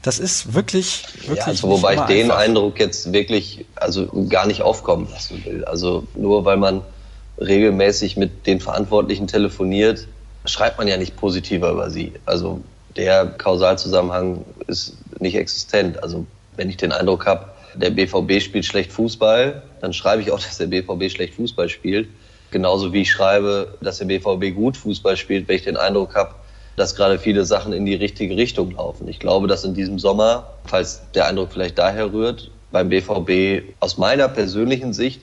das ist wirklich, wirklich. Ja, also wobei ich den einfach. Eindruck jetzt wirklich, also gar nicht aufkommen lassen will. Also nur weil man regelmäßig mit den Verantwortlichen telefoniert, schreibt man ja nicht positiver über sie. Also der Kausalzusammenhang ist nicht existent. Also wenn ich den Eindruck habe, der BVB spielt schlecht Fußball, dann schreibe ich auch, dass der BVB schlecht Fußball spielt. Genauso wie ich schreibe, dass der BVB gut Fußball spielt, wenn ich den Eindruck habe, dass gerade viele Sachen in die richtige Richtung laufen. Ich glaube, dass in diesem Sommer, falls der Eindruck vielleicht daher rührt, beim BVB aus meiner persönlichen Sicht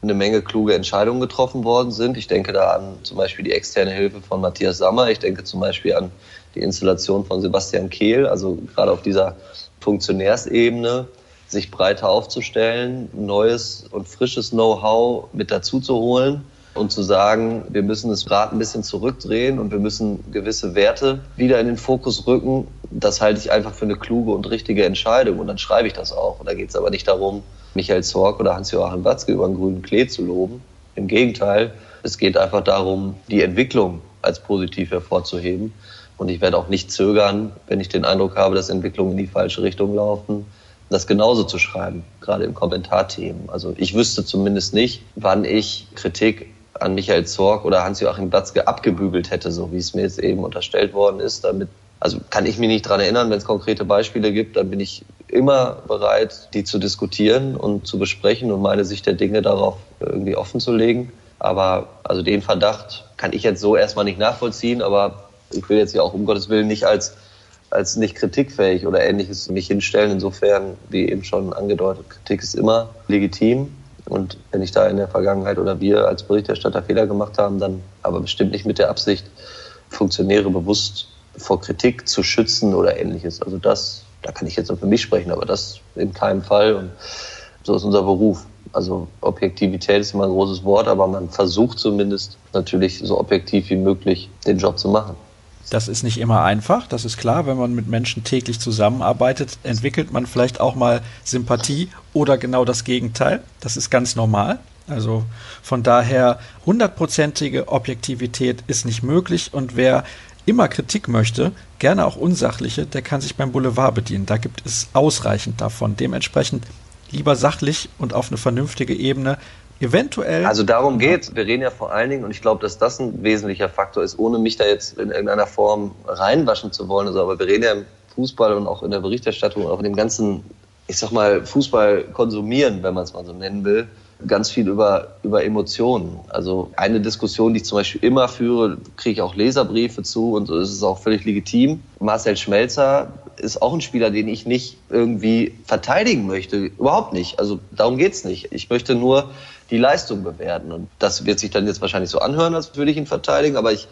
eine Menge kluge Entscheidungen getroffen worden sind. Ich denke da an zum Beispiel die externe Hilfe von Matthias Sammer. Ich denke zum Beispiel an die Installation von Sebastian Kehl, also gerade auf dieser Funktionärsebene sich breiter aufzustellen, neues und frisches Know-how mit dazu zu holen und zu sagen, wir müssen das Rad ein bisschen zurückdrehen und wir müssen gewisse Werte wieder in den Fokus rücken. Das halte ich einfach für eine kluge und richtige Entscheidung und dann schreibe ich das auch. Und da geht es aber nicht darum, Michael Zorg oder Hans-Joachim Watzke über einen grünen Klee zu loben. Im Gegenteil, es geht einfach darum, die Entwicklung als positiv hervorzuheben. Und ich werde auch nicht zögern, wenn ich den Eindruck habe, dass Entwicklungen in die falsche Richtung laufen, das genauso zu schreiben, gerade im Kommentarthemen. Also ich wüsste zumindest nicht, wann ich Kritik an Michael Zorg oder Hans-Joachim Batzke abgebügelt hätte, so wie es mir jetzt eben unterstellt worden ist. Damit, also kann ich mich nicht dran erinnern, wenn es konkrete Beispiele gibt, dann bin ich immer bereit, die zu diskutieren und zu besprechen und meine Sicht der Dinge darauf irgendwie offen zu legen. Aber also den Verdacht kann ich jetzt so erstmal nicht nachvollziehen, aber ich will jetzt ja auch um Gottes Willen nicht als, als nicht kritikfähig oder ähnliches mich hinstellen. Insofern, wie eben schon angedeutet, Kritik ist immer legitim. Und wenn ich da in der Vergangenheit oder wir als Berichterstatter Fehler gemacht haben, dann aber bestimmt nicht mit der Absicht, Funktionäre bewusst vor Kritik zu schützen oder ähnliches. Also das, da kann ich jetzt nur für mich sprechen, aber das in keinem Fall. Und so ist unser Beruf. Also Objektivität ist immer ein großes Wort, aber man versucht zumindest natürlich so objektiv wie möglich den Job zu machen. Das ist nicht immer einfach, das ist klar. Wenn man mit Menschen täglich zusammenarbeitet, entwickelt man vielleicht auch mal Sympathie oder genau das Gegenteil. Das ist ganz normal. Also von daher hundertprozentige Objektivität ist nicht möglich und wer immer Kritik möchte, gerne auch unsachliche, der kann sich beim Boulevard bedienen. Da gibt es ausreichend davon. Dementsprechend lieber sachlich und auf eine vernünftige Ebene eventuell. Also darum geht Wir reden ja vor allen Dingen, und ich glaube, dass das ein wesentlicher Faktor ist, ohne mich da jetzt in irgendeiner Form reinwaschen zu wollen. Also, aber wir reden ja im Fußball und auch in der Berichterstattung, auch in dem ganzen, ich sag mal, Fußball konsumieren, wenn man es mal so nennen will, ganz viel über, über Emotionen. Also eine Diskussion, die ich zum Beispiel immer führe, kriege ich auch Leserbriefe zu und so ist es auch völlig legitim. Marcel Schmelzer ist auch ein Spieler, den ich nicht irgendwie verteidigen möchte. Überhaupt nicht. Also darum geht's nicht. Ich möchte nur die Leistung bewerten. Und das wird sich dann jetzt wahrscheinlich so anhören, als würde ich ihn verteidigen, aber ich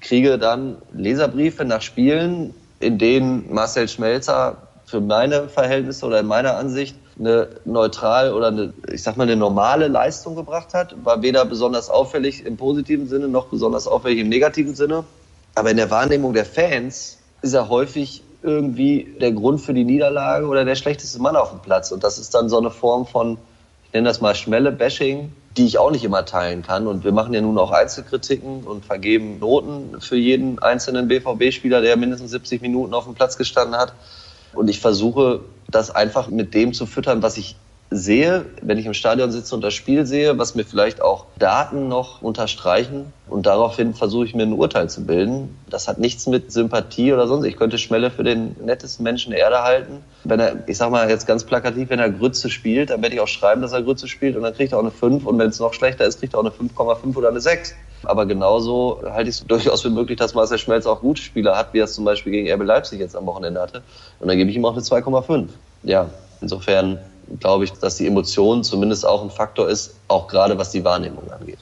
kriege dann Leserbriefe nach Spielen, in denen Marcel Schmelzer für meine Verhältnisse oder in meiner Ansicht eine neutral oder eine, ich sag mal, eine normale Leistung gebracht hat. War weder besonders auffällig im positiven Sinne noch besonders auffällig im negativen Sinne. Aber in der Wahrnehmung der Fans ist er häufig irgendwie der Grund für die Niederlage oder der schlechteste Mann auf dem Platz. Und das ist dann so eine Form von ich nenne das mal Schmelle-Bashing, die ich auch nicht immer teilen kann. Und wir machen ja nun auch Einzelkritiken und vergeben Noten für jeden einzelnen BVB-Spieler, der mindestens 70 Minuten auf dem Platz gestanden hat. Und ich versuche, das einfach mit dem zu füttern, was ich sehe, wenn ich im Stadion sitze und das Spiel sehe, was mir vielleicht auch Daten noch unterstreichen und daraufhin versuche ich mir ein Urteil zu bilden. Das hat nichts mit Sympathie oder sonst. Ich könnte Schmelle für den nettesten Menschen der Erde halten. Wenn er, ich sag mal jetzt ganz plakativ, wenn er Grütze spielt, dann werde ich auch schreiben, dass er Grütze spielt und dann kriegt er auch eine 5 und wenn es noch schlechter ist, kriegt er auch eine 5,5 oder eine 6. Aber genauso halte ich es durchaus für möglich, dass Marcel Schmelz auch gute Spieler hat, wie er es zum Beispiel gegen RB Leipzig jetzt am Wochenende hatte. Und dann gebe ich ihm auch eine 2,5. Ja, insofern glaube ich, dass die Emotion zumindest auch ein Faktor ist, auch gerade was die Wahrnehmung angeht.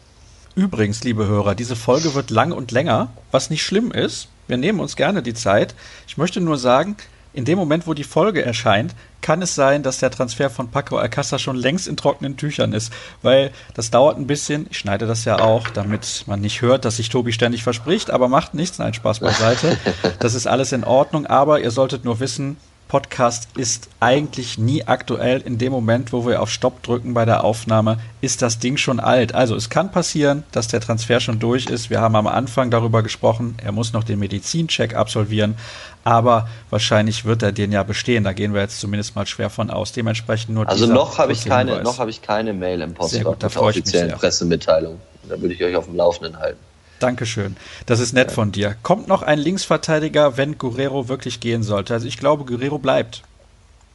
Übrigens, liebe Hörer, diese Folge wird lang und länger, was nicht schlimm ist. Wir nehmen uns gerne die Zeit. Ich möchte nur sagen, in dem Moment, wo die Folge erscheint, kann es sein, dass der Transfer von Paco Alcázar schon längst in trockenen Tüchern ist, weil das dauert ein bisschen. Ich schneide das ja auch, damit man nicht hört, dass sich Tobi ständig verspricht, aber macht nichts. Nein, Spaß beiseite. Das ist alles in Ordnung, aber ihr solltet nur wissen, Podcast ist eigentlich nie aktuell. In dem Moment, wo wir auf Stopp drücken bei der Aufnahme, ist das Ding schon alt. Also es kann passieren, dass der Transfer schon durch ist. Wir haben am Anfang darüber gesprochen, er muss noch den Medizincheck absolvieren, aber wahrscheinlich wird er den ja bestehen. Da gehen wir jetzt zumindest mal schwer von aus. Dementsprechend nur Also noch habe ich keine, Hinweis. noch habe ich keine Mail im Postfach mit der offiziellen Pressemitteilung. Da würde ich euch auf dem Laufenden halten. Dankeschön. Das ist nett ja. von dir. Kommt noch ein Linksverteidiger, wenn Guerrero wirklich gehen sollte? Also ich glaube, Guerrero bleibt.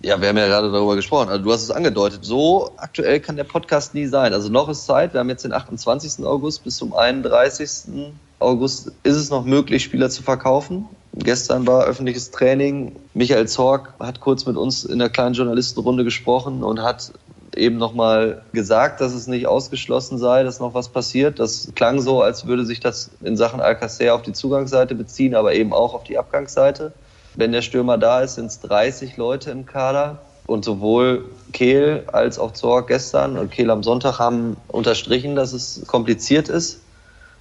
Ja, wir haben ja gerade darüber gesprochen. Also du hast es angedeutet. So aktuell kann der Podcast nie sein. Also noch ist Zeit. Wir haben jetzt den 28. August bis zum 31. August ist es noch möglich, Spieler zu verkaufen. Gestern war öffentliches Training. Michael Zorg hat kurz mit uns in der kleinen Journalistenrunde gesprochen und hat eben nochmal gesagt, dass es nicht ausgeschlossen sei, dass noch was passiert. Das klang so, als würde sich das in Sachen Alcacer auf die Zugangsseite beziehen, aber eben auch auf die Abgangsseite. Wenn der Stürmer da ist, sind es 30 Leute im Kader. Und sowohl Kehl als auch Zorg gestern und Kehl am Sonntag haben unterstrichen, dass es kompliziert ist,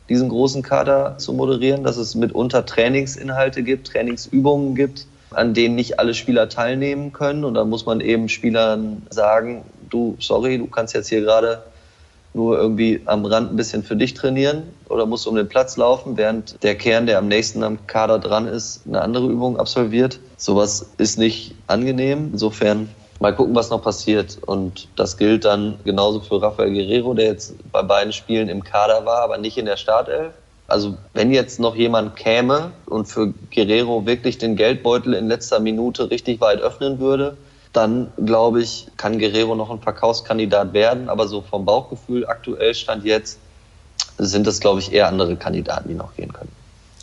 diesen großen Kader zu moderieren, dass es mitunter Trainingsinhalte gibt, Trainingsübungen gibt, an denen nicht alle Spieler teilnehmen können. Und da muss man eben Spielern sagen, du, sorry, du kannst jetzt hier gerade nur irgendwie am Rand ein bisschen für dich trainieren oder musst um den Platz laufen, während der Kern, der am nächsten am Kader dran ist, eine andere Übung absolviert. Sowas ist nicht angenehm. Insofern mal gucken, was noch passiert. Und das gilt dann genauso für Rafael Guerrero, der jetzt bei beiden Spielen im Kader war, aber nicht in der Startelf. Also wenn jetzt noch jemand käme und für Guerrero wirklich den Geldbeutel in letzter Minute richtig weit öffnen würde, dann glaube ich, kann Guerrero noch ein Verkaufskandidat werden. Aber so vom Bauchgefühl aktuell stand jetzt, sind es, glaube ich, eher andere Kandidaten, die noch gehen können.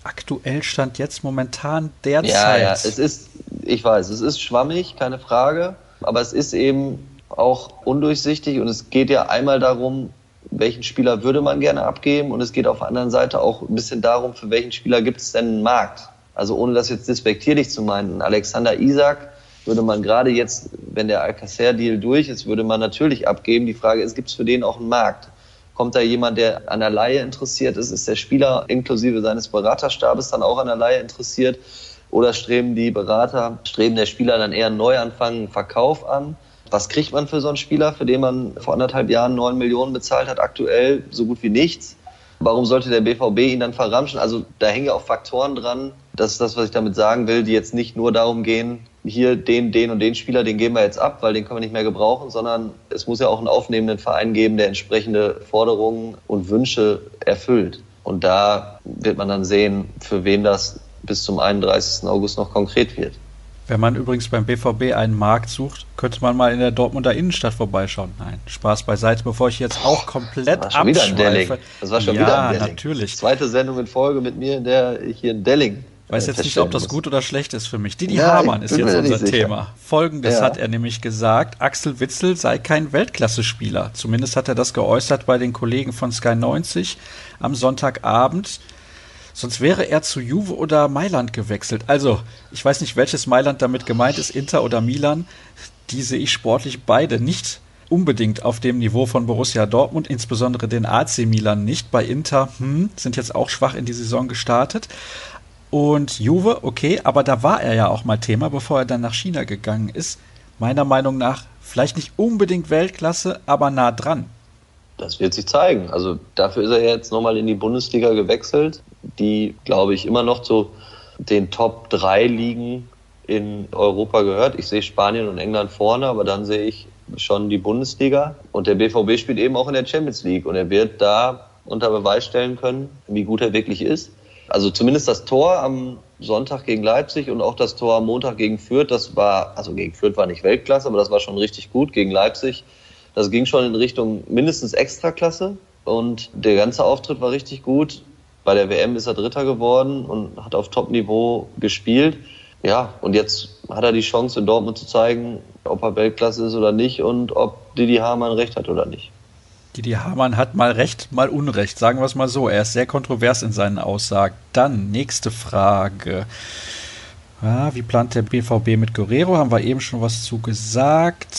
Aktuell stand jetzt momentan derzeit. Ja, ja, es ist, ich weiß, es ist schwammig, keine Frage. Aber es ist eben auch undurchsichtig und es geht ja einmal darum, welchen Spieler würde man gerne abgeben und es geht auf der anderen Seite auch ein bisschen darum, für welchen Spieler gibt es denn einen Markt. Also ohne das jetzt despektierlich zu meinen, Alexander Isak würde man gerade jetzt, wenn der Alcacer-Deal durch ist, würde man natürlich abgeben. Die Frage ist, gibt es für den auch einen Markt? Kommt da jemand, der an der Laie interessiert ist? Ist der Spieler inklusive seines Beraterstabes dann auch an der Laie interessiert? Oder streben die Berater, streben der Spieler dann eher einen Neuanfang, einen Verkauf an? Was kriegt man für so einen Spieler, für den man vor anderthalb Jahren neun Millionen bezahlt hat? Aktuell so gut wie nichts. Warum sollte der BVB ihn dann verramschen? Also da hängen ja auch Faktoren dran. Das ist das, was ich damit sagen will, die jetzt nicht nur darum gehen, hier den, den und den Spieler, den geben wir jetzt ab, weil den können wir nicht mehr gebrauchen, sondern es muss ja auch einen aufnehmenden Verein geben, der entsprechende Forderungen und Wünsche erfüllt. Und da wird man dann sehen, für wen das bis zum 31. August noch konkret wird. Wenn man übrigens beim BVB einen Markt sucht, könnte man mal in der Dortmunder Innenstadt vorbeischauen. Nein, Spaß beiseite, bevor ich jetzt auch komplett das war schon abschweife. Wieder ein Delling. Das war schon ja, wieder ein Delling. natürlich. Zweite Sendung in Folge mit mir, in der ich hier in Delling Weiß jetzt nicht, ob das gut oder schlecht ist für mich. Didi ja, Hamann ist jetzt unser Thema. Folgendes ja. hat er nämlich gesagt, Axel Witzel sei kein Weltklasse-Spieler. Zumindest hat er das geäußert bei den Kollegen von Sky 90 am Sonntagabend. Sonst wäre er zu Juve oder Mailand gewechselt. Also, ich weiß nicht, welches Mailand damit gemeint ist, Inter oder Milan. Die sehe ich sportlich beide nicht unbedingt auf dem Niveau von Borussia Dortmund, insbesondere den AC Milan nicht. Bei Inter hm, sind jetzt auch schwach in die Saison gestartet. Und Juve, okay, aber da war er ja auch mal Thema, bevor er dann nach China gegangen ist. Meiner Meinung nach vielleicht nicht unbedingt Weltklasse, aber nah dran. Das wird sich zeigen. Also dafür ist er jetzt nochmal in die Bundesliga gewechselt, die, glaube ich, immer noch zu den Top 3 Ligen in Europa gehört. Ich sehe Spanien und England vorne, aber dann sehe ich schon die Bundesliga. Und der BVB spielt eben auch in der Champions League und er wird da unter Beweis stellen können, wie gut er wirklich ist. Also zumindest das Tor am Sonntag gegen Leipzig und auch das Tor am Montag gegen Fürth, das war, also gegen Fürth war nicht Weltklasse, aber das war schon richtig gut. Gegen Leipzig, das ging schon in Richtung mindestens Extraklasse und der ganze Auftritt war richtig gut. Bei der WM ist er Dritter geworden und hat auf Top-Niveau gespielt. Ja, und jetzt hat er die Chance in Dortmund zu zeigen, ob er Weltklasse ist oder nicht und ob Didi Hamann recht hat oder nicht. Didi Hamann hat mal Recht, mal Unrecht. Sagen wir es mal so. Er ist sehr kontrovers in seinen Aussagen. Dann, nächste Frage. Ja, wie plant der BVB mit Guerrero? Haben wir eben schon was zu gesagt.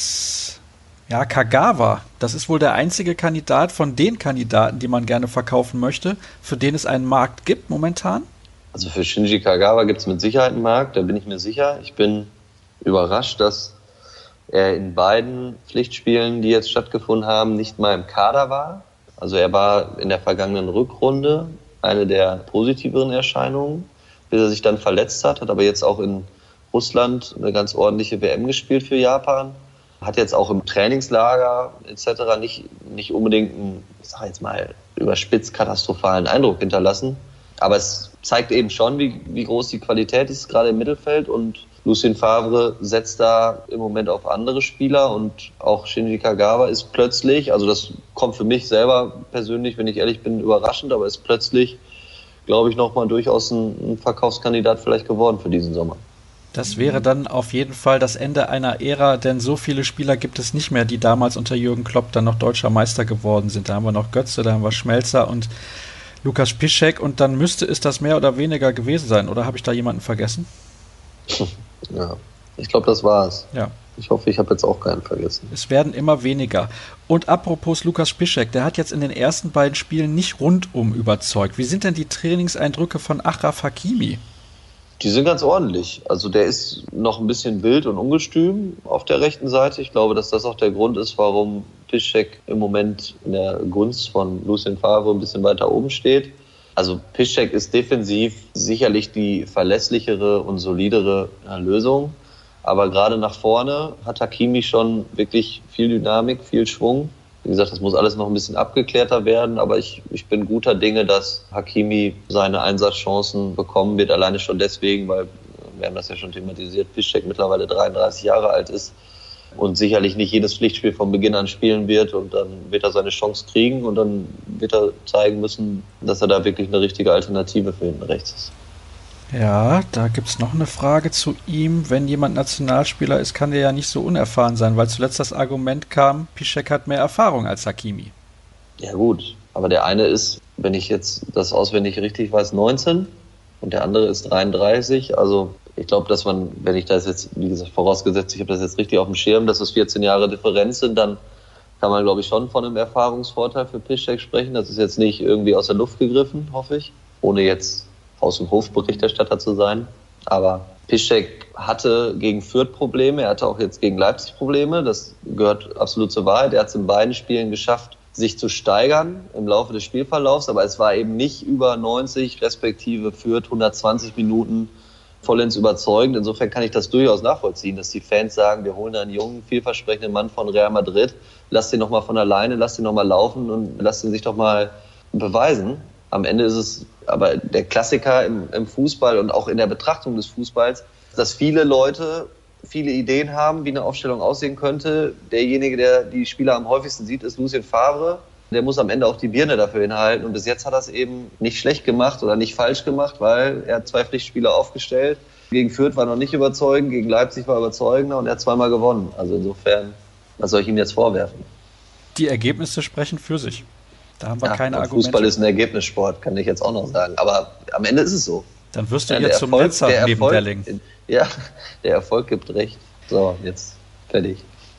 Ja, Kagawa, das ist wohl der einzige Kandidat von den Kandidaten, die man gerne verkaufen möchte, für den es einen Markt gibt momentan. Also für Shinji Kagawa gibt es mit Sicherheit einen Markt, da bin ich mir sicher. Ich bin überrascht, dass er in beiden Pflichtspielen, die jetzt stattgefunden haben, nicht mal im Kader war. Also er war in der vergangenen Rückrunde eine der positiveren Erscheinungen, bis er sich dann verletzt hat, hat aber jetzt auch in Russland eine ganz ordentliche WM gespielt für Japan. Hat jetzt auch im Trainingslager etc. nicht, nicht unbedingt einen, ich sag jetzt mal, überspitzt katastrophalen Eindruck hinterlassen. Aber es zeigt eben schon, wie, wie groß die Qualität ist, gerade im Mittelfeld. Und Lucien Favre setzt da im Moment auf andere Spieler und auch Shinji Kagawa ist plötzlich, also das kommt für mich selber persönlich, wenn ich ehrlich bin, überraschend, aber ist plötzlich, glaube ich, nochmal durchaus ein, ein Verkaufskandidat vielleicht geworden für diesen Sommer. Das wäre dann auf jeden Fall das Ende einer Ära, denn so viele Spieler gibt es nicht mehr, die damals unter Jürgen Klopp dann noch deutscher Meister geworden sind. Da haben wir noch Götze, da haben wir Schmelzer und Lukas Piszek und dann müsste es das mehr oder weniger gewesen sein. Oder habe ich da jemanden vergessen? Ja, ich glaube, das war es. Ja. Ich hoffe, ich habe jetzt auch keinen vergessen. Es werden immer weniger. Und apropos Lukas Piszek, der hat jetzt in den ersten beiden Spielen nicht rundum überzeugt. Wie sind denn die Trainingseindrücke von Achraf Hakimi? Die sind ganz ordentlich. Also der ist noch ein bisschen wild und ungestüm auf der rechten Seite. Ich glaube, dass das auch der Grund ist, warum Piszek im Moment in der Gunst von Lucien Favre ein bisschen weiter oben steht. Also Piszczek ist defensiv sicherlich die verlässlichere und solidere Lösung. Aber gerade nach vorne hat Hakimi schon wirklich viel Dynamik, viel Schwung. Wie gesagt, das muss alles noch ein bisschen abgeklärter werden, aber ich, ich bin guter Dinge, dass Hakimi seine Einsatzchancen bekommen wird, alleine schon deswegen, weil wir haben das ja schon thematisiert, Piszczek mittlerweile 33 Jahre alt ist und sicherlich nicht jedes Pflichtspiel von Beginn an spielen wird und dann wird er seine Chance kriegen und dann wird er zeigen müssen, dass er da wirklich eine richtige Alternative für hinten rechts ist. Ja, da gibt es noch eine Frage zu ihm. Wenn jemand Nationalspieler ist, kann der ja nicht so unerfahren sein, weil zuletzt das Argument kam, Piszek hat mehr Erfahrung als Hakimi. Ja gut, aber der eine ist, wenn ich jetzt das auswendig richtig weiß, 19 und der andere ist 33. Also ich glaube, dass man, wenn ich das jetzt, wie gesagt, vorausgesetzt, ich habe das jetzt richtig auf dem Schirm, dass es 14 Jahre Differenz sind, dann kann man, glaube ich, schon von einem Erfahrungsvorteil für Piszczek sprechen. Das ist jetzt nicht irgendwie aus der Luft gegriffen, hoffe ich, ohne jetzt aus dem Hofberichterstatter zu sein. Aber Piszczek hatte gegen Fürth Probleme, er hatte auch jetzt gegen Leipzig Probleme, das gehört absolut zur Wahrheit. Er hat es in beiden Spielen geschafft, sich zu steigern im Laufe des Spielverlaufs, aber es war eben nicht über 90 respektive Fürth 120 Minuten vollends überzeugend. Insofern kann ich das durchaus nachvollziehen, dass die Fans sagen, wir holen einen jungen, vielversprechenden Mann von Real Madrid, lass den nochmal von alleine, lass den nochmal laufen und lass den sich doch mal beweisen. Am Ende ist es aber der Klassiker im, im Fußball und auch in der Betrachtung des Fußballs, dass viele Leute viele Ideen haben, wie eine Aufstellung aussehen könnte. Derjenige, der die Spieler am häufigsten sieht, ist Lucien Favre der muss am Ende auch die Birne dafür hinhalten. Und bis jetzt hat er es eben nicht schlecht gemacht oder nicht falsch gemacht, weil er hat zwei Pflichtspieler aufgestellt. Gegen Fürth war noch nicht überzeugend, gegen Leipzig war überzeugender und er hat zweimal gewonnen. Also insofern, was soll ich ihm jetzt vorwerfen? Die Ergebnisse sprechen für sich. Da haben wir ja, keine Argumente. Fußball ist ein Ergebnissport, kann ich jetzt auch noch sagen. Aber am Ende ist es so. Dann wirst du ja, jetzt zum Netzer neben Erfolg, Delling. Ja, der Erfolg gibt recht. So, jetzt fertig.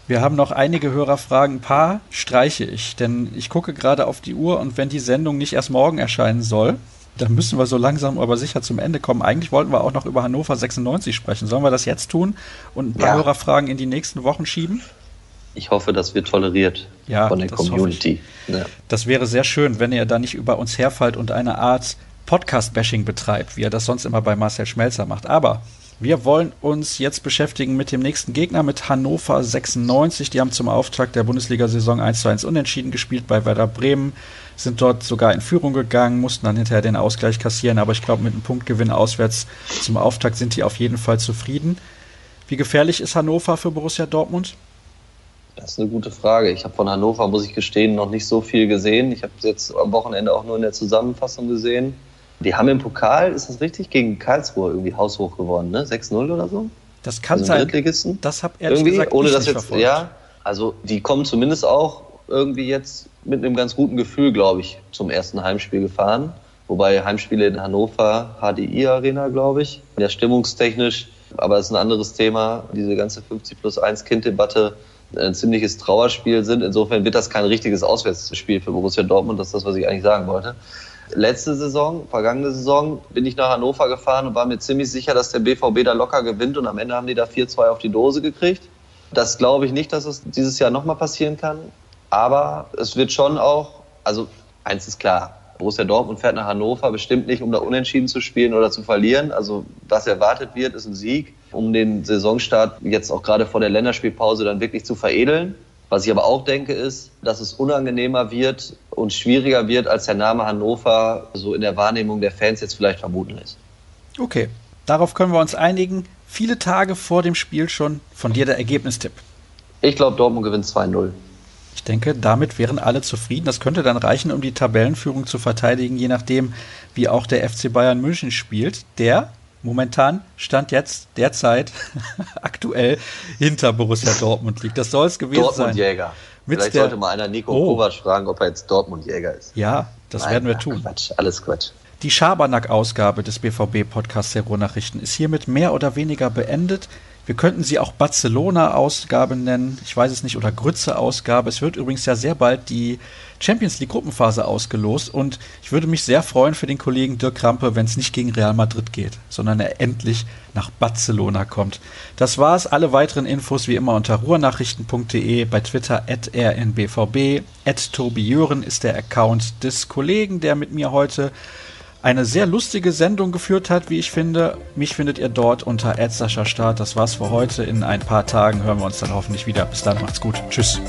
Wir haben noch einige Hörerfragen. Ein paar streiche ich, denn ich gucke gerade auf die Uhr und wenn die Sendung nicht erst morgen erscheinen soll, dann müssen wir so langsam aber sicher zum Ende kommen. Eigentlich wollten wir auch noch über Hannover 96 sprechen. Sollen wir das jetzt tun und ein paar ja. Hörerfragen in die nächsten Wochen schieben? Ich hoffe, das wird toleriert ja, von der Community. Ja. Das wäre sehr schön, wenn ihr da nicht über uns herfallt und eine Art Podcast-Bashing betreibt, wie er das sonst immer bei Marcel Schmelzer macht. Aber wir wollen uns jetzt beschäftigen mit dem nächsten Gegner, mit Hannover 96. Die haben zum Auftakt der Bundesliga-Saison 1 zu 1 unentschieden gespielt bei Werder Bremen, sind dort sogar in Führung gegangen, mussten dann hinterher den Ausgleich kassieren, aber ich glaube, mit einem Punktgewinn auswärts zum Auftakt sind die auf jeden Fall zufrieden. Wie gefährlich ist Hannover für Borussia Dortmund? Das ist eine gute Frage. Ich habe von Hannover, muss ich gestehen, noch nicht so viel gesehen. Ich habe es jetzt am Wochenende auch nur in der Zusammenfassung gesehen. Die haben im Pokal, ist das richtig, gegen Karlsruhe irgendwie haushoch gewonnen, ne? 6-0 oder so? Das kann also sein. Das habe ehrlich irgendwie, gesagt ohne das jetzt, verfolgt. Ja, also die kommen zumindest auch irgendwie jetzt mit einem ganz guten Gefühl, glaube ich, zum ersten Heimspiel gefahren. Wobei Heimspiele in Hannover, HDI Arena, glaube ich, ja stimmungstechnisch, aber es ist ein anderes Thema, diese ganze 50 plus 1 Kind-Debatte ein ziemliches Trauerspiel sind. Insofern wird das kein richtiges Auswärtsspiel für Borussia Dortmund. Das ist das, was ich eigentlich sagen wollte. Letzte Saison, vergangene Saison, bin ich nach Hannover gefahren und war mir ziemlich sicher, dass der BVB da locker gewinnt und am Ende haben die da 4-2 auf die Dose gekriegt. Das glaube ich nicht, dass es dieses Jahr nochmal passieren kann. Aber es wird schon auch, also eins ist klar, Borussia Dortmund fährt nach Hannover, bestimmt nicht, um da unentschieden zu spielen oder zu verlieren. Also was erwartet wird, ist ein Sieg, um den Saisonstart jetzt auch gerade vor der Länderspielpause dann wirklich zu veredeln. Was ich aber auch denke, ist, dass es unangenehmer wird und schwieriger wird, als der Name Hannover so in der Wahrnehmung der Fans jetzt vielleicht vermuten lässt. Okay, darauf können wir uns einigen. Viele Tage vor dem Spiel schon von dir der Ergebnistipp. Ich glaube, Dortmund gewinnt 2-0. Ich denke, damit wären alle zufrieden. Das könnte dann reichen, um die Tabellenführung zu verteidigen, je nachdem, wie auch der FC Bayern München spielt, der momentan Stand jetzt derzeit aktuell hinter Borussia Dortmund liegt. Das soll es gewesen Dortmund sein. Dortmund-Jäger. Vielleicht der- sollte mal einer Nico Oh. Kovac fragen, ob er jetzt Dortmund-Jäger ist. Ja, das Nein, werden wir tun. Quatsch, alles Quatsch. Die Schabernack-Ausgabe des BVB-Podcasts der Ruhrnachrichten ist hiermit mehr oder weniger beendet. Wir könnten sie auch Barcelona-Ausgabe nennen, ich weiß es nicht, oder Grütze-Ausgabe. Es wird übrigens ja sehr bald die Champions League-Gruppenphase ausgelost und ich würde mich sehr freuen für den Kollegen Dirk Krampe, wenn es nicht gegen Real Madrid geht, sondern er endlich nach Barcelona kommt. Das war's. Alle weiteren Infos wie immer unter ruhrnachrichten.de, bei Twitter at rnbvb, at Tobi Jören ist der Account des Kollegen, der mit mir heute eine sehr lustige Sendung geführt hat, wie ich finde. Mich findet ihr dort unter Start. Das war's für heute. In ein paar Tagen hören wir uns dann hoffentlich wieder. Bis dann, macht's gut. Tschüss.